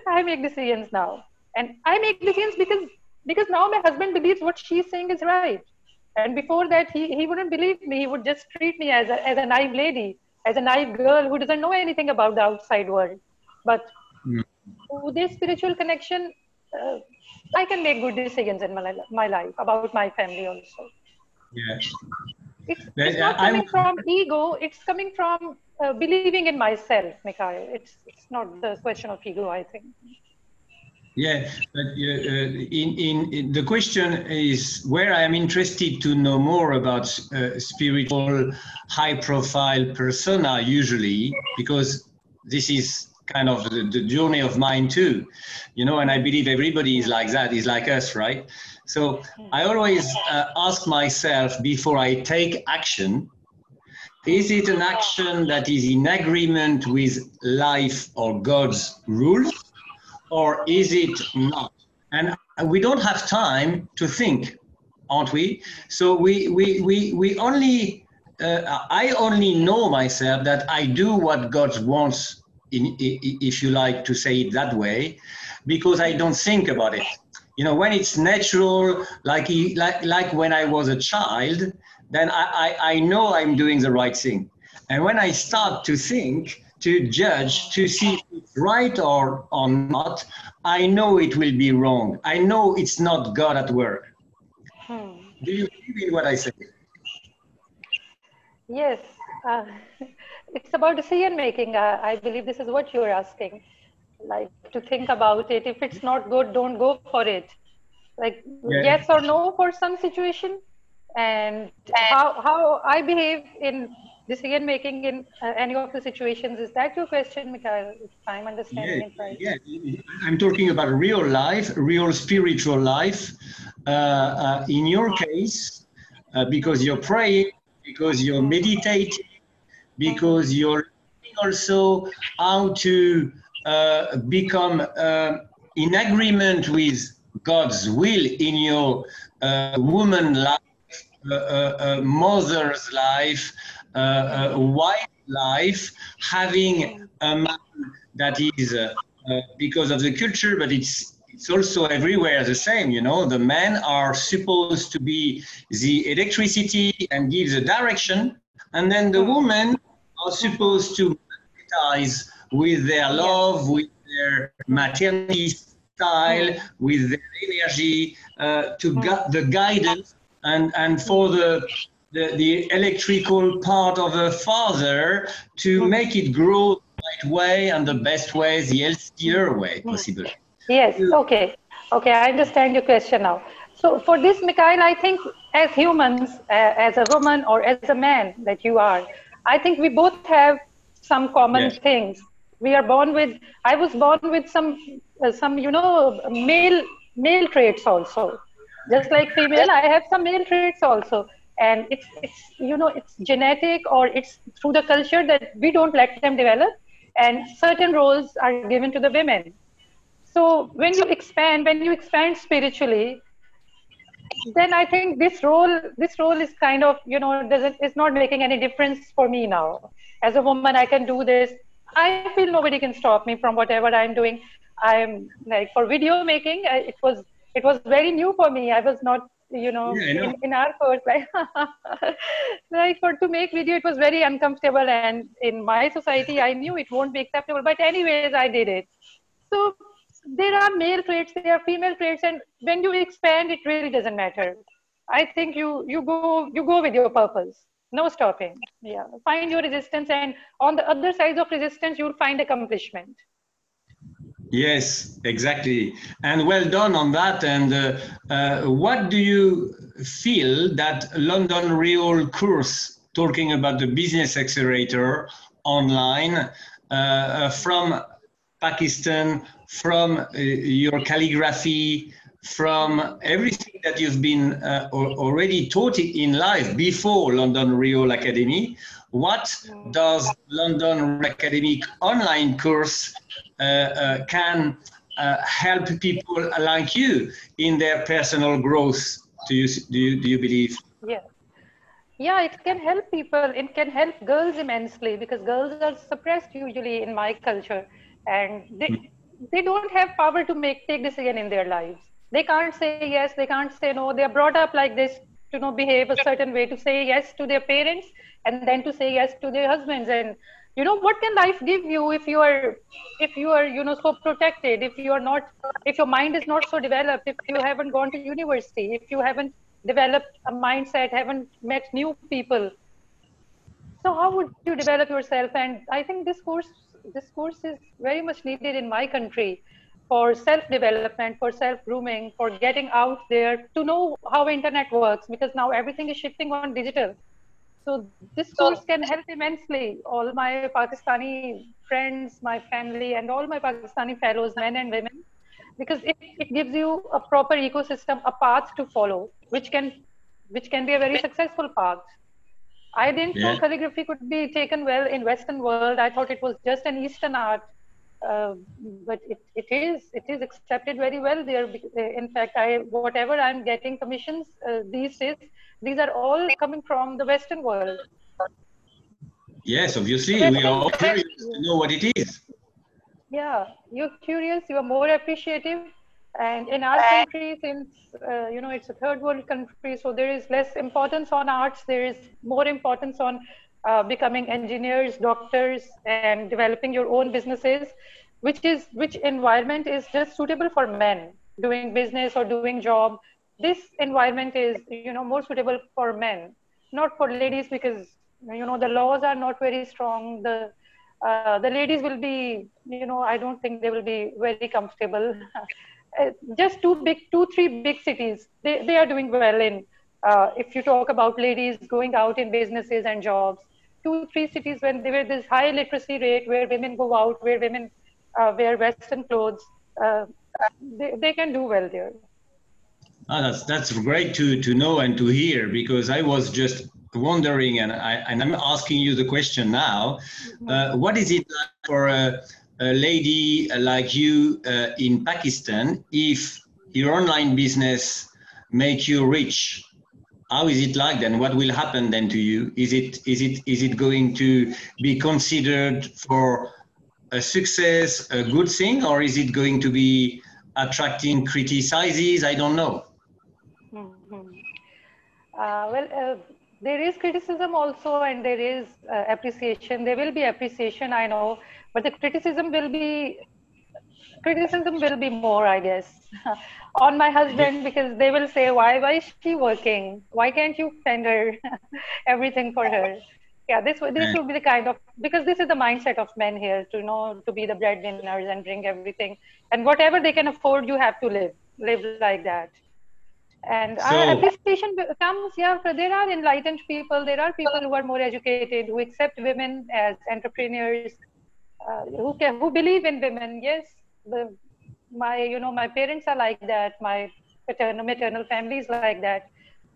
I make decisions now, and I make decisions because because now my husband believes what she's saying is right and before that, he, he wouldn't believe me. He would just treat me as a, as a naive lady, as a naive girl who doesn't know anything about the outside world. But mm. through this spiritual connection, uh, I can make good decisions in my, my life about my family also. Yes. It's, it's not coming from ego. It's coming from uh, believing in myself, Mikael. It's, it's not the question of ego, I think. Yeah, but uh, in, in, in, the question is where I am interested to know more about uh, spiritual, high-profile persona usually, because this is kind of the, the, journey of mine too, you know, and I believe everybody is like that, is like us, right? So I always uh, ask myself before I take action, is it an action that is in agreement with life or God's rules, or is it not? And we don't have time to think, aren't we? So we, we, we, we only, uh, I only know myself that I do what God wants, in, if you like to say it that way, because I don't think about it. You know, when it's natural, like, like, like when I was a child, then I, I, I know I'm doing the right thing. And when I start to think, to judge, to see if it's right or, or not, I know it will be wrong. I know it's not God at work. Hmm. Do you believe in what I say? Yes. Uh, [LAUGHS] it's about decision making. Uh, I believe this is what you're asking. Like to think about it. If it's not good, don't go for it. Like yeah. yes or no for some situation and how, how I behave in decision making in uh, any of the situations. Is that your question, Mikael? If I'm understanding yeah, it right. Yeah, I'm talking about real life, real spiritual life. Uh, uh, in your case, uh, because you're praying, because you're meditating, because you're also how to uh, become uh, in agreement with God's will in your woman life mother's life, a wife life, having a man that is uh, uh, because of the culture, but it's it's also everywhere the same. You know, the men are supposed to be the electricity and give the direction, and then the women are supposed to magnetize with their love, with their maternity style, with their energy uh, to gu- the guidance and and for the the, the electrical part of a father to mm-hmm. make it grow the right way and the best way, the healthier way mm-hmm. possible. Yes, okay. Okay, I understand your question now. So for this, Mikael, I think as humans, uh, as a woman or as a man that you are, I think we both have some common yes. things. We are born with, I was born with some, uh, some you know, male, male traits also just like female i have some male traits also and it's it's you know it's genetic or it's through the culture that we don't let them develop. And certain roles are given to the women. So when you expand when you expand spiritually then i think this role this role is kind of you know doesn't is not making any difference for me now. As a woman i can do this. I feel nobody can stop me from whatever i'm doing. I'm like for video making it was it was very new for me. I was not, you know, yeah, know. In, in, our course, like, [LAUGHS] like for to make video, it was very uncomfortable. And in my society, I knew it won't be acceptable. But anyways, I did it. So there are male traits, there are female traits, and when you expand, it really doesn't matter. I think you you go you go with your purpose. No stopping. Yeah, find your resistance, and on the other sides of resistance, you'll find accomplishment. Yes, exactly. And well done on that. And uh, uh, what do you feel that London Real course talking about the business accelerator online uh, from Pakistan, from uh, your calligraphy, from everything that you've been uh, already taught in life before London Real Academy? What mm. does London Academic online course uh, uh, can uh, help people like you in their personal growth. Do you, do you, do you believe? Yeah. Yeah, it can help people. It can help girls immensely because girls are suppressed usually in my culture and they, mm. they don't have power to make take decision in their lives. They can't say yes, they can't say no. They're brought up like this to know behave a certain way to say yes to their parents and then to say yes to their husbands and you know what can life give you if you are if you are you know so protected if you are not if your mind is not so developed if you haven't gone to university if you haven't developed a mindset haven't met new people? So how would you develop yourself? And i think this course this course is very much needed in my country for self development for self grooming for getting out there to know how internet works because now everything is shifting on digital so this course can help immensely all my pakistani friends my family and all my pakistani fellows men and women because it, it gives you a proper ecosystem a path to follow which can which can be a very successful path I didn't yeah. know calligraphy could be taken well in Western world. I thought it was just an Eastern art, uh, but it, it is it is accepted very well there. In fact, I whatever I'm getting commissions uh, these days, these are all coming from the Western world. Yes, obviously, we are all curious to know what it is. Yeah, you're curious. You are more appreciative and in our country since uh, you know it's a third world country so there is less importance on arts there is more importance on uh, becoming engineers doctors and developing your own businesses which is which environment is just suitable for men doing business or doing job this environment is you know more suitable for men not for ladies because you know the laws are not very strong. The uh, the ladies will be you know i don't think they will be very comfortable. [LAUGHS] Uh, just two big, two, three big cities, they, they are doing well in, uh, if you talk about ladies going out in businesses and jobs, two, three cities when there were this high literacy rate where women go out, where women uh, wear Western clothes, uh, they, they can do well there. Oh, that's that's great to to know and to hear because I was just wondering and I and I'm asking you the question now. Mm-hmm. Uh, what is it like for a a lady like you uh, in Pakistan, if your online business make you rich, how is it like then? What will happen then to you? Is it is it is it going to be considered for a success, a good thing, or is it going to be attracting criticizes? I don't know. Uh, well, uh, there is criticism also, and there is uh, appreciation. There will be appreciation, I know, but the criticism will be criticism will be more i guess [LAUGHS] on my husband because they will say why why is she working? Why can't you send her [LAUGHS] everything for her? Yeah this this will be the kind of because this is the mindset of men here to know to be the breadwinners and bring everything. And whatever they can afford you have to live live like that and so, appreciation comes yeah there are enlightened people there are people who are more educated who accept women as entrepreneurs uh, who can who believe in women yes. The, my you know my parents are like that. My paternal maternal families like that.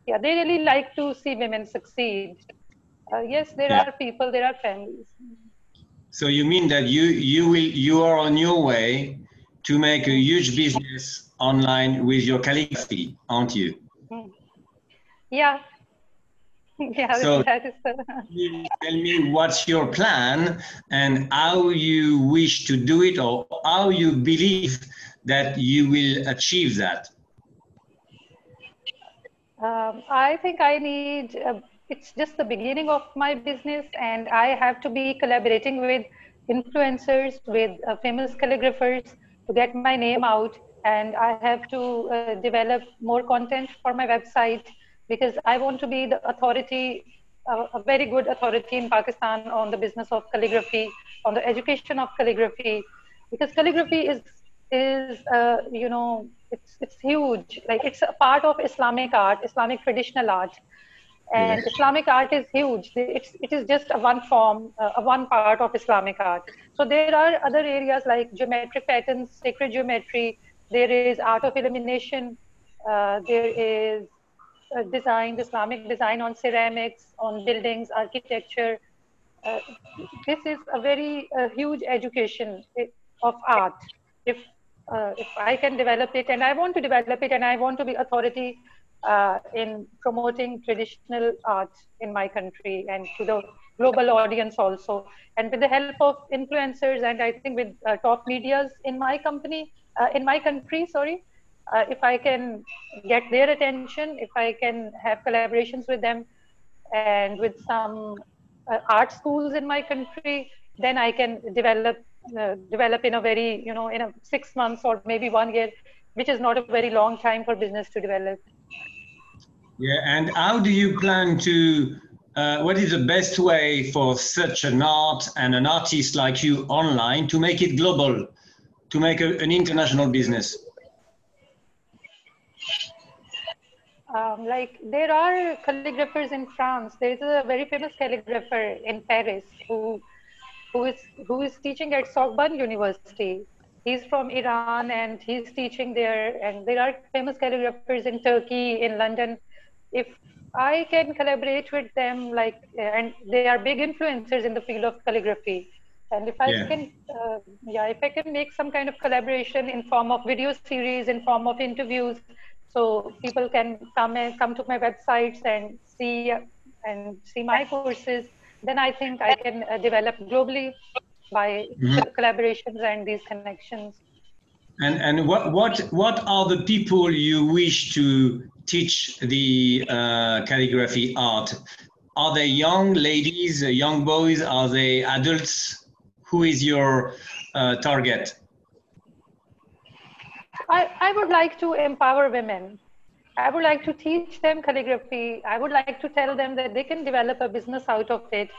Yeah they really like to see women succeed. Uh, yes there yeah. are people there are families. So you mean that you you will you are on your way to make a huge business online with your calligraphy aren't you? [LAUGHS] Yeah. [LAUGHS] Yeah, so [LAUGHS] that is the... tell me what's your plan and how you wish to do it or how you believe that you will achieve that. Um, I think I need, uh, it's just the beginning of my business and I have to be collaborating with influencers, with uh, famous calligraphers to get my name out and I have to uh, develop more content for my website because I want to be the authority, uh, a very good authority in Pakistan on the business of calligraphy, on the education of calligraphy, because calligraphy is is uh, you know it's it's huge. Like it's a part of Islamic art, Islamic traditional art, and yes. Islamic art is huge. It's it is just a one form, uh, a one part of Islamic art. So there are other areas like geometric patterns, sacred geometry. There is art of illumination. Uh, there is design, Islamic design on ceramics, on buildings, architecture. Uh, this is a very uh, huge education eh, of art. If uh, if I can develop it, and I want to develop it, and I want to be authority uh, in promoting traditional art in my country and to the global audience also, and with the help of influencers, and I think with uh, top medias in my company, in my country, sorry, uh, if I can get their attention, if I can have collaborations with them and with some uh, art schools in my country, then I can develop uh, develop in a very you know in a six months or maybe one year, which is not a very long time for business to develop. Yeah, and how do you plan to uh, uh, what is the best way for such an art and an artist like you online to make it global, to make a, an international business? Um, like there are calligraphers in France. There is a very famous calligrapher in Paris who who is who is teaching at Sorbonne University. He's from Iran and he's teaching there. And there are famous calligraphers in Turkey, in London. If I can collaborate with them, like, and they are big influencers in the field of calligraphy. And if I yeah. can, uh, yeah, if I can make some kind of collaboration in form of video series, in form of interviews, so people can come and come to my websites and see and see my courses, then I think I can uh, develop globally by mm-hmm. collaborations and these connections. And and what what what are the people you wish to teach the uh, calligraphy art? Are they young ladies, young boys? Are they adults? Who is your uh, target? I, I would like to empower women. I would like to teach them calligraphy. I would like to tell them that they can develop a business out of it.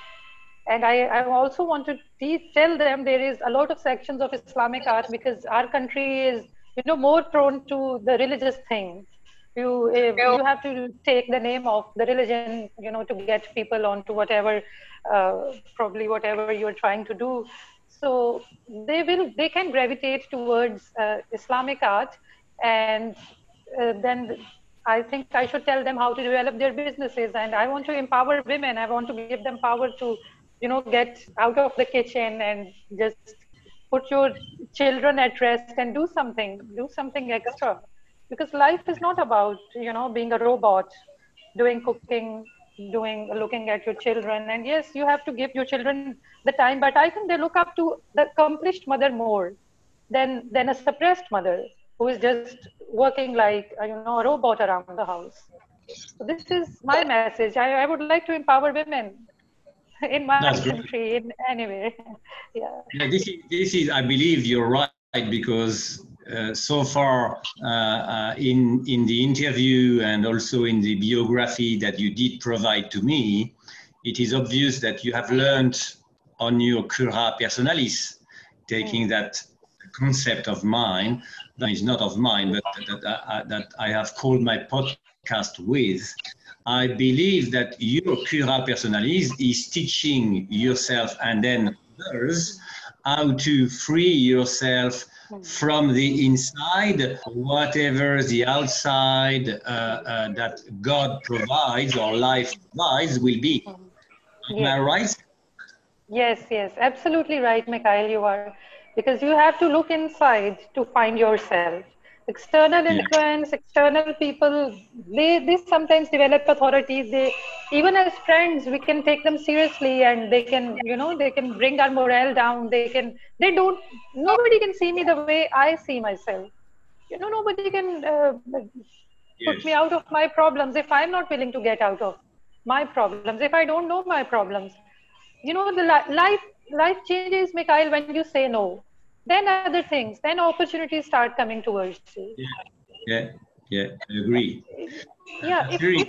And I, I also want to teach, tell them there is a lot of sections of Islamic art because our country is, you know, more prone to the religious things you you have to take the name of the religion you know to get people onto whatever uh, probably whatever you're trying to do. So they will they can gravitate towards uh, islamic art and uh, then i think i should tell them how to develop their businesses. And i want to empower women. I want to give them power to you know get out of the kitchen and just put your children at rest and do something do something extra because life is not about you know being a robot doing cooking doing looking at your children and yes you have to give your children the time but i think they look up to the accomplished mother more than than a suppressed mother who is just working like uh, you know a robot around the house so this is my message i, I would like to empower women [LAUGHS] in my That's country great. in anywhere [LAUGHS] yeah. yeah this is this is i believe you're right because uh, so far uh, uh, in, in the interview and also in the biography that you did provide to me, it is obvious that you have learned on your cura personalis, taking that concept of mine, that is not of mine, but that, that, that I have called my podcast with. I believe that your cura personalis is teaching yourself and then others how to free yourself from the inside, whatever the outside uh, uh, that God provides or life provides will be. Am yes. I right? Yes, yes, absolutely right, Mikael, you are. Because you have to look inside to find yourself external influence yeah. external people they they sometimes develop authority they even as friends we can take them seriously and they can you know they can bring our morale down. They can they don't nobody can see me the way i see myself. You know nobody can uh, put yes. me out of my problems. If i'm not willing to get out of my problems if i don't know my problems you know the li- life life changes mikael when you say no then other things. Then opportunities start coming towards you. Yeah yeah, yeah i agree. Yeah if, if,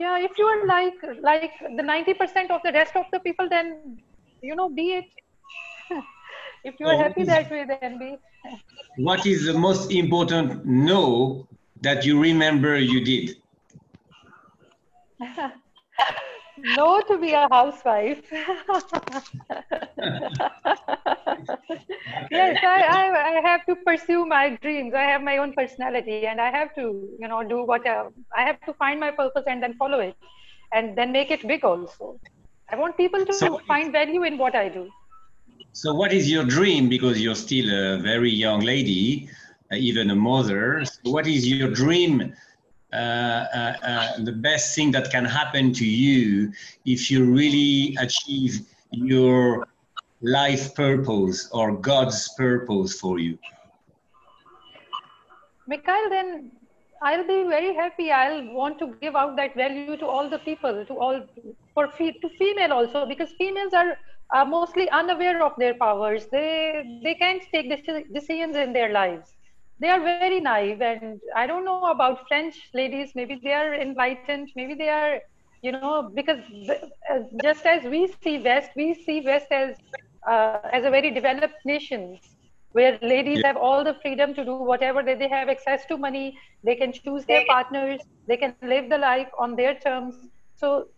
yeah if you are like like the 90% of the rest of the people then you know be it. [LAUGHS] If you are oh, happy that way then be what is the most important no that you remember you did [LAUGHS] no to be a housewife. [LAUGHS] yes, I, I, I, have to pursue my dreams. I have my own personality and I have to, you know, do what I, I have to find my purpose and then follow it and then make it big also. I want people to so find value in what I do. So what is your dream? Because you're still a very young lady, uh, even a mother. So what is your dream uh, uh, uh, Uh, uh, uh, the best thing that can happen to you if you really achieve your life purpose or God's purpose for you? Mikael, then I'll be very happy. I'll want to give out that value to all the people, to all, for to female also, because females are, are mostly unaware of their powers. They they can't take decisions in their lives they are very naive and i don't know about french ladies. Maybe they are enlightened. Maybe they are you know, because uh, just as we see West, we see West as uh, as a very developed nation where ladies yeah. have all the freedom to do whatever they, they have access to money. They can choose their partners. They can live the life on their terms. So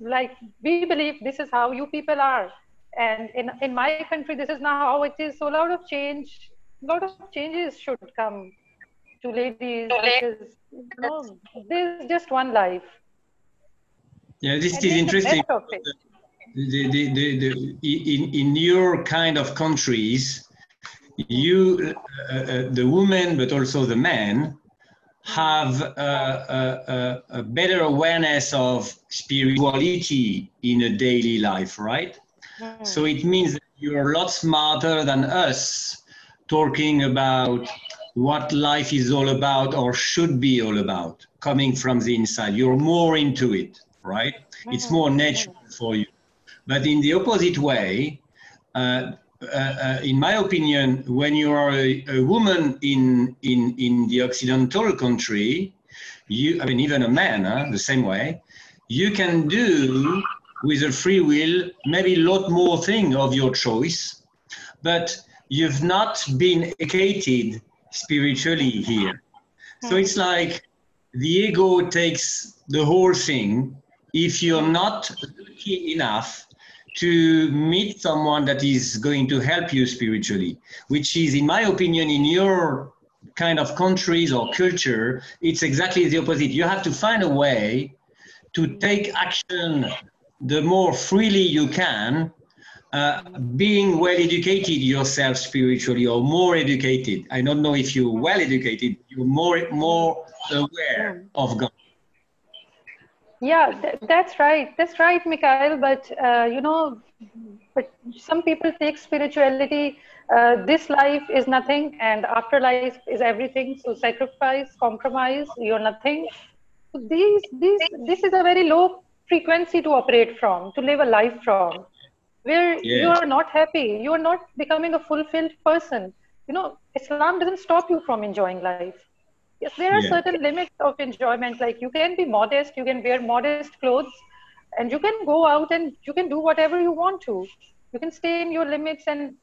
like we believe this is how you people are. And in, in my country this is not how it is. So a lot of change a lot of changes should come to ladies because you know, there's just one life yeah this and is interesting the, the, the, the, in, in your kind of countries you uh, uh, the women but also the men have a, a, a, better awareness of spirituality in a daily life, right? Mm. So it means that you're a lot smarter than us talking about what life is all about or should be all about coming from the inside. You're more into it, right? It's more natural for you. But in the opposite way, uh, uh, uh, in my opinion, when you are a, a, woman in, in, in the Occidental country, you, I mean, even a man, huh, the same way, you can do with a free will maybe a lot more thing of your choice, but you've not been educated spiritually here. So hmm. it's like the ego takes the whole thing. If you're not lucky enough to meet someone that is going to help you spiritually, which is, in my opinion, in your kind of countries or culture, it's exactly the opposite. You have to find a way to take action the more freely you can, uh, being well educated yourself spiritually or more educated. I don't know if you're well educated, you're more, more aware of God. Yeah th- that's right that's right mikael but uh, you know but some people take spirituality uh, this life is nothing and afterlife is everything so sacrifice compromise you're nothing. So these these this is a very low frequency to operate from to live a life from where yeah. you are not happy. You are not becoming a fulfilled person. You know islam doesn't stop you from enjoying life. Yes there are yeah. certain limits of enjoyment. Like you can be modest you can wear modest clothes and you can go out and you can do whatever you want to. You can stay in your limits and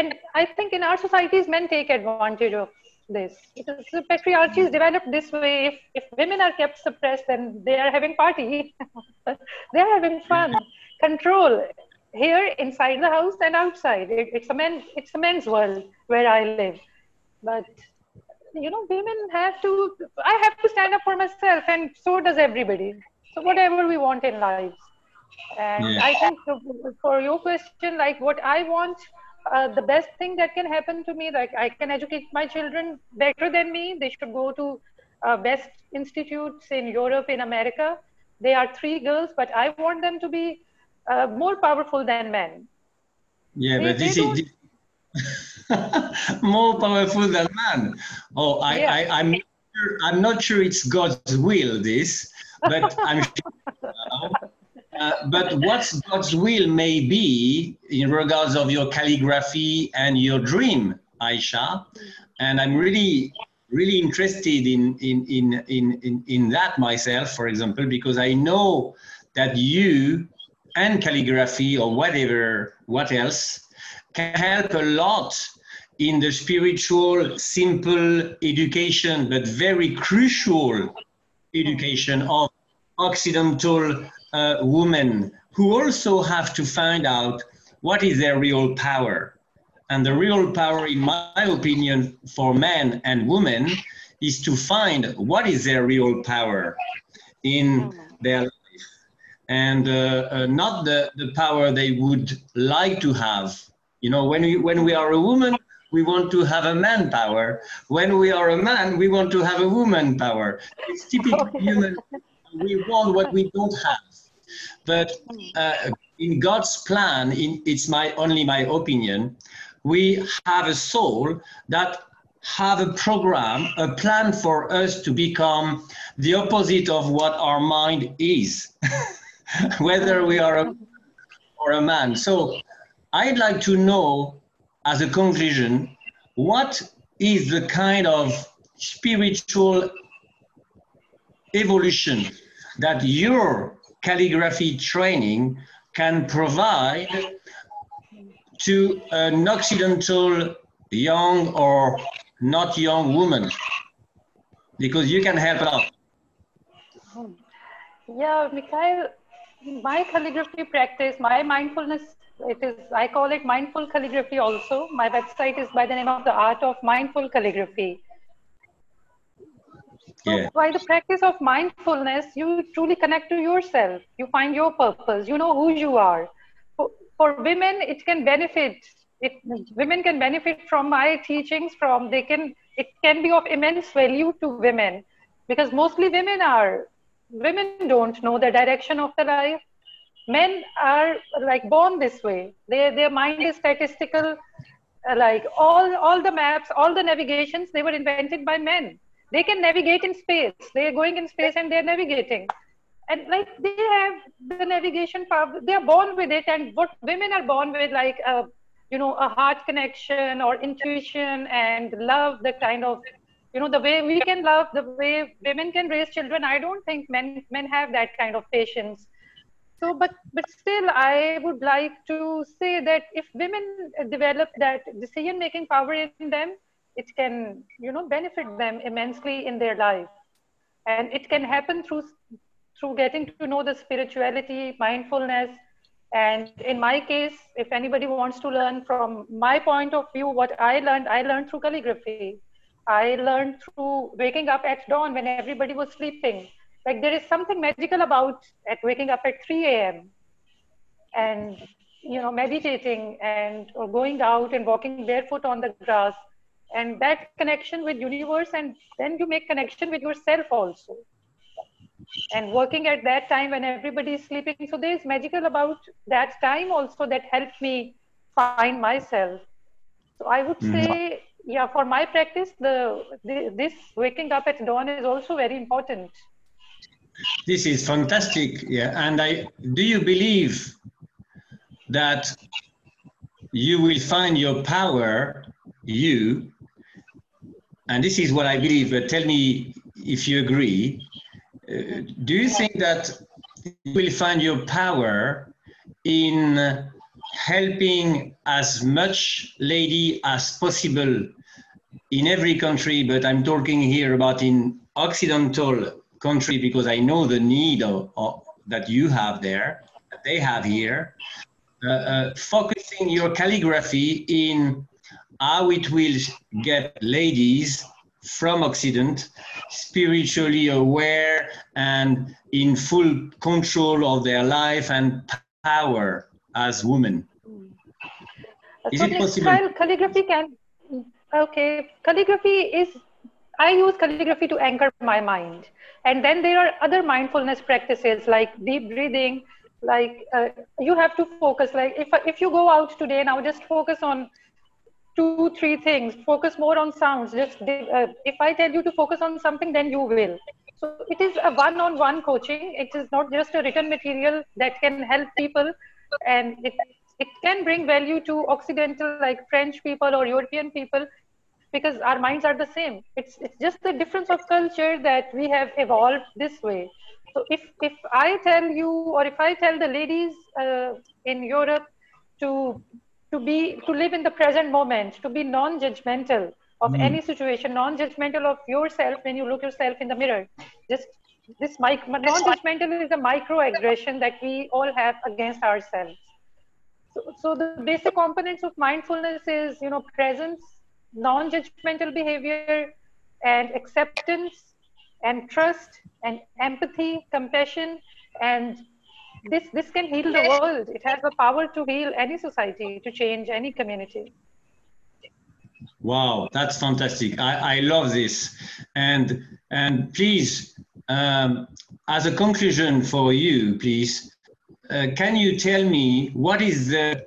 and i think in our societies men take advantage of this. Because the patriarchy is developed this way. If, if women are kept suppressed then they are having party. [LAUGHS] They are having fun. Mm-hmm. Control here inside the house and outside it, it's a men it's a men's world where i live but you know, women have to, I have to stand up for myself, and so does everybody. So, whatever we want in life. And yeah. I think for your question, like what I want, uh, the best thing that can happen to me, like I can educate my children better than me. They should go to uh, best institutes in Europe, in America. They are three girls, but I want them to be uh, more powerful than men. Yeah, they, but this is. [LAUGHS] more powerful than man. Oh, I, yeah. I, I'm, sure, I'm not sure it's God's will, this, but I'm sure. Uh, but what God's will may be in regards of your calligraphy and your dream, Ayesha, and I'm really, really interested in, in, in, in, in, in that myself, for example, because I know that you and calligraphy or whatever, what else, can help a lot in the spiritual, simple education, but very crucial education of Occidental uh, women who also have to find out what is their real power. And the real power, in my opinion, for men and women is to find what is their real power in their life and uh, uh, not the, the power they would like to have. You know, when we, when we are a woman, we want to have a manpower. When we are a man, we want to have a woman power. It's typical [LAUGHS] human. We want what we don't have. But uh, in God's plan, in, it's my only my opinion, we have a soul that have a program, a plan for us to become the opposite of what our mind is, [LAUGHS] [LAUGHS] whether we are a or a man. So I'd like to know as a conclusion, what is the kind of spiritual evolution that your calligraphy training can provide to an Occidental young or not young woman? Because you can help out. Yeah, Mikael, my calligraphy practice, my mindfulness, it is, I call it mindful calligraphy also. My website is by the name of the art of mindful calligraphy. So yeah. by the practice of mindfulness, you truly connect to yourself. You find your purpose. You know who you are. For, for women, it can benefit. It, women can benefit from my teachings. From they can. It can be of immense value to women, because mostly women are women don't know the direction of the life. Men are like born this way. They, their mind is statistical uh, like all all the maps all the navigations they were invented by men. They can navigate in space. They're going in space and they're navigating. And like they have the navigation power. They are born with it. And what women are born with like a you know a heart connection or intuition and love the kind of you know the way we can love the way women can raise children i don't think men men have that kind of patience. So but but still i would like to say that if women develop that decision making power in them it can you know benefit them immensely in their life. And it can happen through through getting to know the spirituality mindfulness. And in my case if anybody wants to learn from my point of view what i learned i learned through calligraphy I learned through waking up at dawn when everybody was sleeping. Like there is something magical about at waking up at 3 a.m. and you know meditating and or going out and walking barefoot on the grass and that connection with universe and then you make connection with yourself also and working at that time when everybody is sleeping so there is magical about that time also that helped me find myself so i would mm-hmm. say yeah for my practice the, the, this waking up at dawn is also very important. This is fantastic yeah and i do you believe that you will find your power you and this is what i believe but tell me if you agree uh, do you think that you will find your power in helping as much lady as possible in every country, but I'm talking here about in Occidental country because I know the need of, of that you have there, that they have here. Uh, uh, focusing your calligraphy in how it will get ladies from Occident spiritually aware and in full control of their life and power as women. Is so it possible? Calligraphy can Okay, calligraphy is, I use calligraphy to anchor my mind. And then there are other mindfulness practices like deep breathing, like uh, you have to focus. Like if, if you go out today now, just focus on two, three things, focus more on sounds. Just uh, if I tell you to focus on something, then you will. So it is a one-on-one coaching. It is not just a written material that can help people, and it it can bring value to Occidental, like French people or European people, because our minds are the same. It's, it's just the difference of culture that we have evolved this way. So if, if I tell you, or if I tell the ladies uh, in Europe to, to be, to live in the present moment, to be non-judgmental of mm. any situation, non-judgmental of yourself when you look yourself in the mirror, just this mic- non-judgmental is a microaggression that we all have against ourselves so, so the basic components of mindfulness is, you know, presence, non-judgmental behavior, and acceptance, and trust, and empathy, compassion, and this this can heal the world. It has the power to heal any society, to change any community. Wow, that's fantastic. I, I love this. And and please, um, as a conclusion for you, please, uh, can you tell me what is the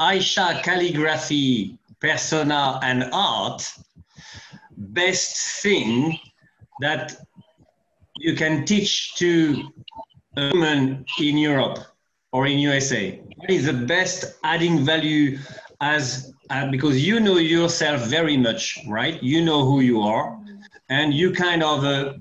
Ayesha calligraphy persona and art best thing that you can teach to a woman in Europe or in USA? What is the best adding value as uh, because you know yourself very much, right? You know who you are, and you kind of uh,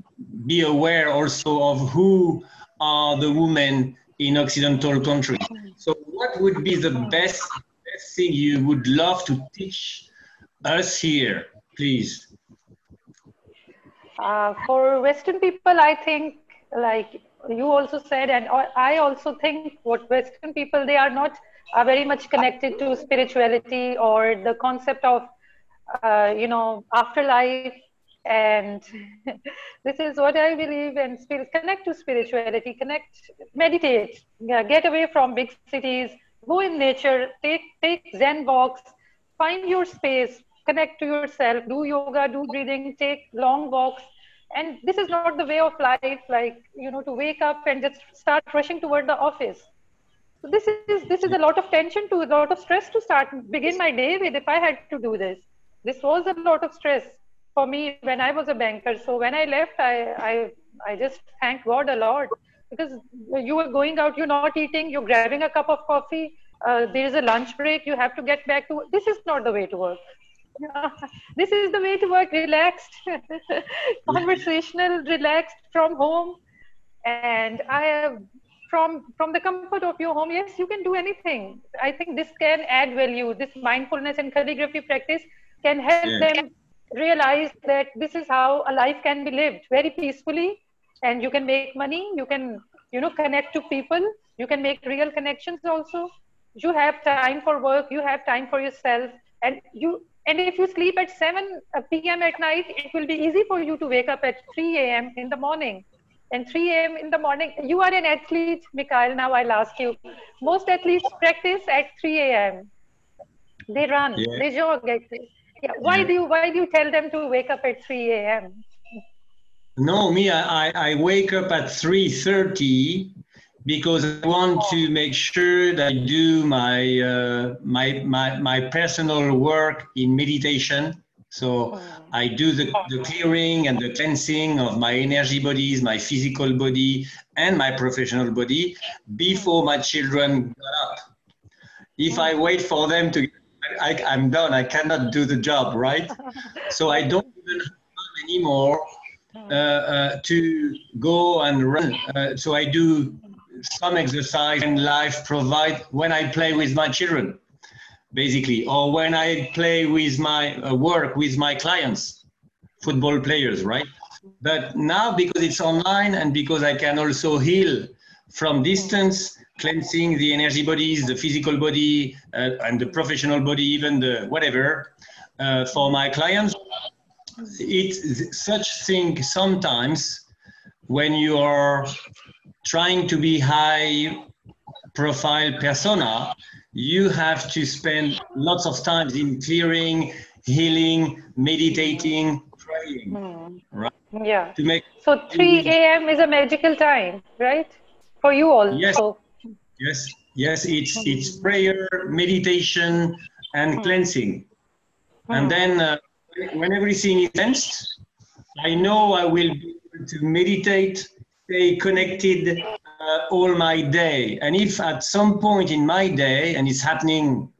be aware also of who are the women in Occidental countries. So, what would be the best, best thing you would love to teach us here, please? Uh, for Western people, I think, like you also said, and I also think what Western people, they are not are very much connected to spirituality or the concept of, uh, you know, afterlife. And [LAUGHS] this is what I believe and spirit, connect to spirituality, connect, meditate, get away from big cities, go in nature, take, take Zen walks, find your space, connect to yourself, do yoga, do breathing, take long walks. And this is not the way of life, like, you know, to wake up and just start rushing toward the office. So this is this is a lot of tension to a lot of stress to start begin my day with if I had to do this. This was a lot of stress for me when I was a banker. So when I left, I I, I just thank God a lot because you were going out, you're not eating, you're grabbing a cup of coffee. Uh, there is a lunch break. You have to get back to. This is not the way to work. [LAUGHS] this is the way to work relaxed [LAUGHS] conversational relaxed from home and i have from from the comfort of your home yes you can do anything i think this can add value this mindfulness and calligraphy practice can help yeah. them realize that this is how a life can be lived very peacefully and you can make money you can you know connect to people you can make real connections also you have time for work you have time for yourself and you and if you sleep at 7 uh, p.m. at night, it will be easy for you to wake up at 3 a.m. in the morning. And 3 a.m. in the morning, you are an athlete, Mikael. Now I'll ask you. Most athletes practice at 3 a.m. They run, yeah. they jog. At, yeah. Why do you why do you tell them to wake up at 3 a.m.? No, me, I, I wake up at 3.30 because I want to make sure that I do my, uh, my, my, my personal work in meditation. So I do the, the clearing and the cleansing of my energy bodies, my physical body, and my professional body before my children got up. If I wait for them to, I, I'm done. I cannot do the job, right? [LAUGHS] So I don't even have anymore uh, uh, to go and run. Uh, so I do some exercise in life provide when I play with my children, basically, or when I play with my uh, work with my clients, football players, right? But now because it's online and because I can also heal from distance, cleansing the energy bodies, the physical body, uh, and the professional body, even the whatever, uh, for my clients, it's such thing sometimes when you are trying to be high profile persona, you have to spend lots of time in clearing, healing, meditating, praying. Mm. Right? Yeah. To make so 3 a.m. is a magical time, right? For you all. Yes. Yes. Yes. It's it's prayer, meditation, and mm. cleansing. And hmm. then uh, when everything is cleansed, I know I will be able to meditate stay connected uh, all my day. And if at some point in my day, and it's happening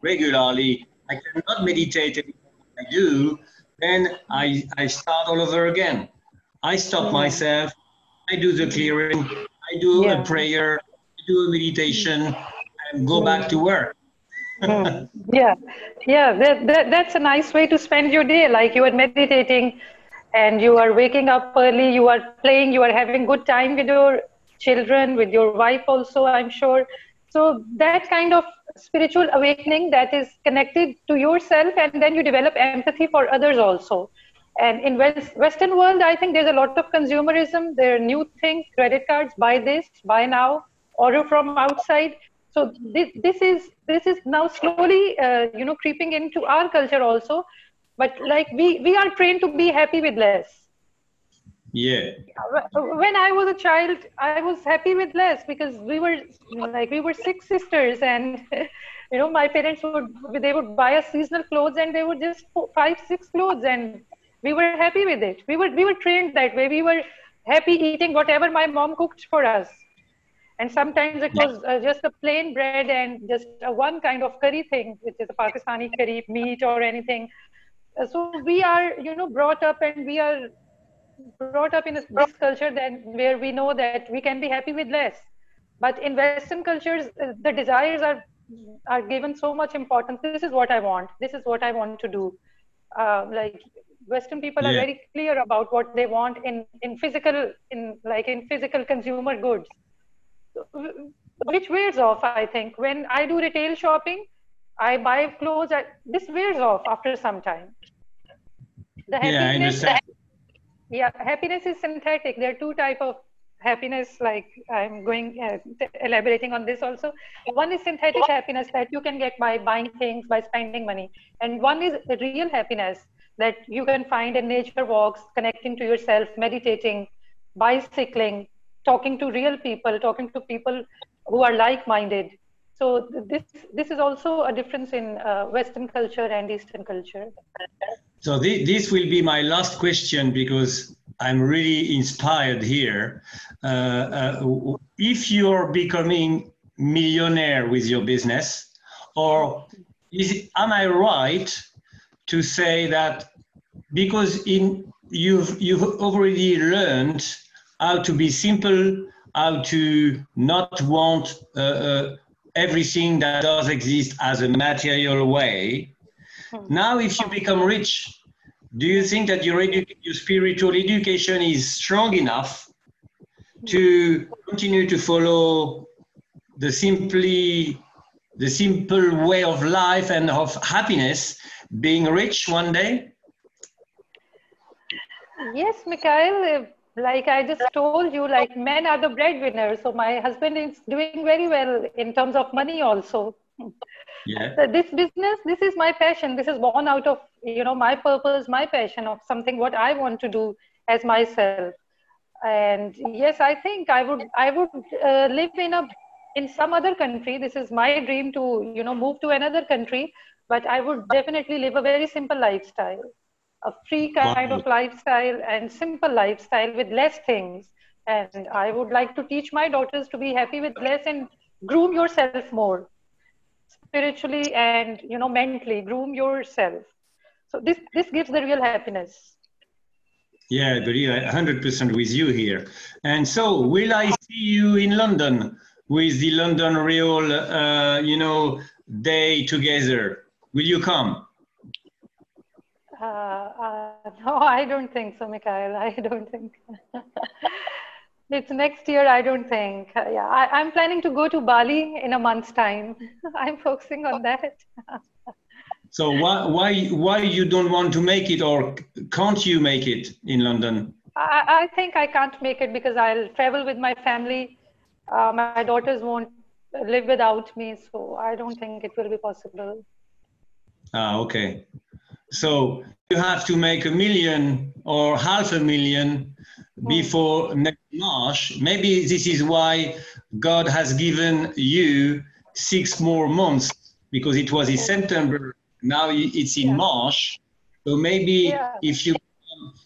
regularly, I cannot meditate I do, then I, I start all over again. I stop mm. myself, I do the clearing, I do yeah. a prayer, do a meditation, and go back to work. mm. Yeah, yeah, that, that, that's a nice way to spend your day. Like you are meditating and you are waking up early you are playing you are having good time with your children with your wife also i'm sure so that kind of spiritual awakening that is connected to yourself and then you develop empathy for others also and in West, western world i think there's a lot of consumerism there are new things credit cards buy this buy now order from outside. So this, this is this is now slowly uh, you know creeping into our culture also. But like we we are trained to be happy with less. Yeah. When i was a child i was happy with less because we were like we were six sisters and [LAUGHS] you know my parents would they would buy us seasonal clothes and they would just five six clothes and we were happy with it. We were we were trained that way. We were happy eating whatever my mom cooked for us and sometimes it was uh, just a plain bread and just uh, one kind of curry thing which is a pakistani curry meat or anything so we are you know brought up and we are brought up in this culture then where we know that we can be happy with less. But in Western cultures, uh, the desires are are given so much importance. This is what I want. This is what I want to do. Uh, like Western people yeah. are very clear about what they want in in physical in like in physical consumer goods, which wears off. I think when I do retail shopping, I buy clothes. I, this wears off after some time. The happiness, yeah, yeah, happiness is synthetic. There are two type of happiness. Like I'm going uh, elaborating on this also. One is synthetic happiness that you can get by buying things, by spending money, and one is the real happiness that you can find in nature walks, connecting to yourself, meditating, bicycling, talking to real people, talking to people who are like-minded. So this this is also a difference in uh, western culture and eastern culture. So th- this will be my last question because i'm really inspired here. Uh, uh, if you're becoming millionaire with your business or is am i right to say that because in you've you've already learned how to be simple how to not want uh, uh everything that does exist as a material way. Hmm. Now, if you become rich, do you think that your, edu- your spiritual education is strong enough to continue to follow the simply the simple way of life and of happiness being rich one day yes mikael like I just told you, like men are the breadwinners. So my husband is doing very well in terms of money also. Yeah. So this business, this is my passion. This is born out of you know my purpose, my passion of something what I want to do as myself. And yes, I think I would I would uh, live in a in some other country. This is my dream to you know move to another country, but I would definitely live a very simple lifestyle a free kind wow. of lifestyle and simple lifestyle with less things. And i would like to teach my daughters to be happy with less and groom yourself more spiritually and you know mentally. Groom yourself. So this this gives the real happiness. Yeah I agree 100% with you here. And so will i see you in london with the london real uh, you know day together? Will you come [LAUGHS] no, I don't think so, Mikael. [LAUGHS] I don't think. [LAUGHS] it's next year. I don't think. Uh, yeah, I, am planning to go to Bali in a month's time. I'm focusing on that. so why why why you don't want to make it, or can't you make it in London? I, I think I can't make it because I'll travel with my family. Uh, my daughters won't live without me, so I don't think it will be possible. Ah, okay. So you have to make a million or half a million before next March. Maybe this is why God has given you six more months because it was in September. Now it's in yeah. March. So maybe yeah. if you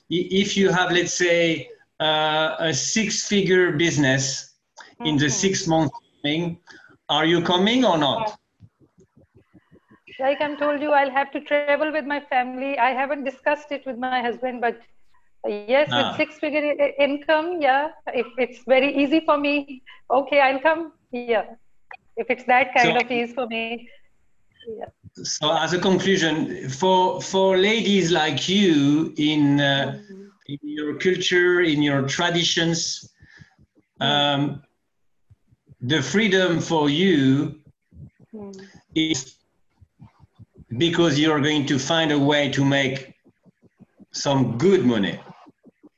if you have let's say uh, a six-figure business mm-hmm. in the mm-hmm. six months coming, are you coming or not? Like I'm told you, I'll have to travel with my family. I haven't discussed it with my husband, but yes, ah. with six figure income, yeah, if it's very easy for me, okay, I'll come. Yeah, if it's that kind so, of ease for me. Yeah. So, as a conclusion, for for ladies like you in uh, mm-hmm. in your culture, in your traditions, um, the freedom for you mm. is because you're going to find a way to make some good money.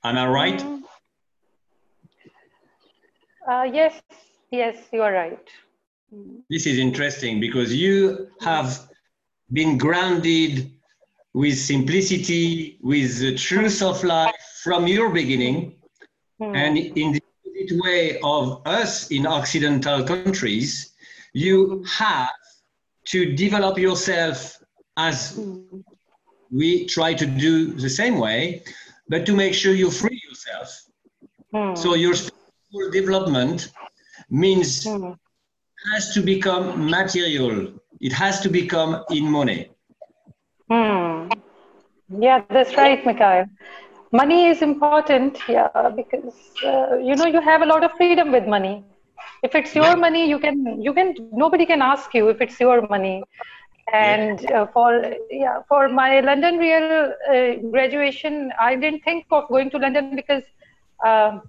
Am I right? Mm. Uh, yes, yes, you are right. This is interesting because you have been grounded with simplicity, with the truth of life from your beginning. Mm. And in the way of us in Occidental countries, you have to develop yourself as we try to do the same way, but to make sure you free yourself. Mm. So your spiritual development means mm. has to become material. It has to become in money. Mm. Yeah, that's right, Mikael. money is important, yeah, because uh, you know you have a lot of freedom with money. If it's your money, you can you can nobody can ask you if it's your money. And uh, for yeah, for my London real uh, graduation, I didn't think of going to London because uh,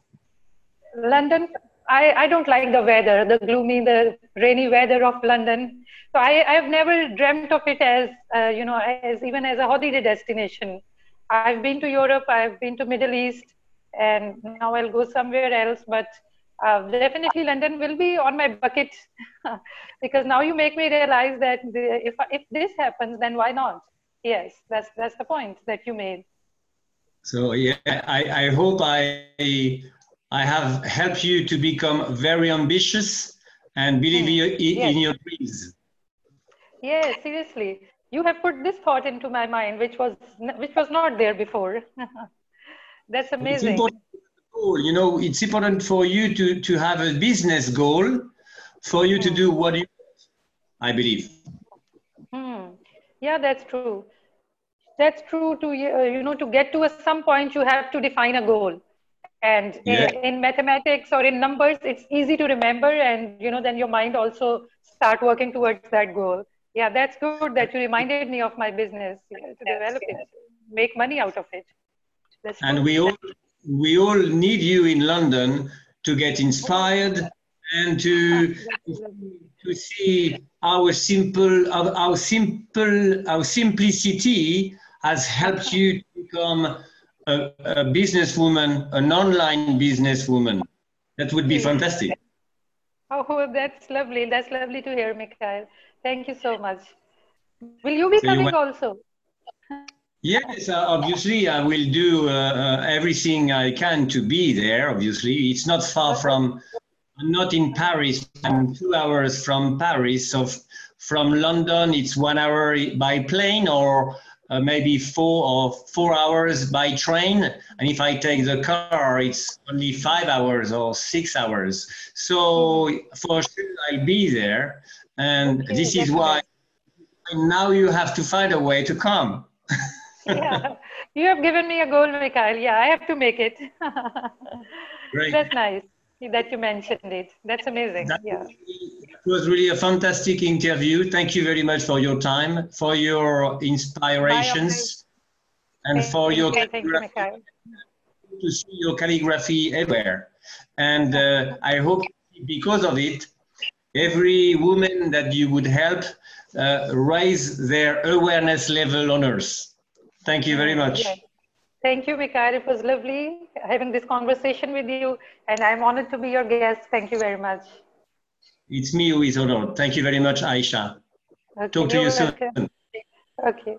London I, I don't like the weather, the gloomy, the rainy weather of London. So I, I've never dreamt of it as, uh, you know, as even as a holiday destination. I've been to Europe, I've been to Middle East, and now I'll go somewhere else. But uh, definitely London will be on my bucket [LAUGHS] because now you make me realize that the, if if this happens, then why not? Yes, that's that's the point that you made. So yeah, I, I hope I I have helped you to become very ambitious and believe mm. in, yes. in your dreams. Yes, seriously. You have put this thought into my mind, which was which was not there before. [LAUGHS] That's amazing. You know, it's important for you to, to have a business goal, for you mm. to hmm. do what you I believe. Hmm. Yeah, that's true. That's true. To uh, you know, to get to a, some point, you have to define a goal and yeah. in, in, mathematics or in numbers it's easy to remember and you know then your mind also start working towards that goal yeah that's good that you reminded me of my business you know, to develop it make money out of it that's and we all we all need you in london to get inspired and to to see our simple our, our simple our simplicity has helped you to become a, a businesswoman, an online businesswoman. That would be fantastic. Oh, that's lovely. That's lovely to hear, Mikael. Thank you so much. Will you be so coming you also? Yes, uh, obviously, I will do uh, uh, everything I can to be there. Obviously, it's not far from, I'm not in Paris. I'm two hours from Paris. So, from London, it's one hour by plane or uh, maybe four or four hours by train. And if I take the car, it's only five hours or six hours. So for sure I'll be there. And okay, this is why now you have to find a way to come. [LAUGHS] yeah, [LAUGHS] you have given me a goal, Mikael. Yeah, I have to make it. [LAUGHS] That's nice that you mentioned it. That's amazing. That yeah. was really a fantastic interview. Thank you very much for your time, for your inspirations, and thank for your thank you, to see your calligraphy everywhere. And uh, I hope because of it, every woman that you would help uh, raise their awareness level on Earth. Thank you very much. Thank you, Mikael. It was lovely having this conversation with you, and I'm honored to be your guest. Thank you very much. It's me who is honored. Thank you very much, Ayesha. Okay, Talk to you soon. Okay.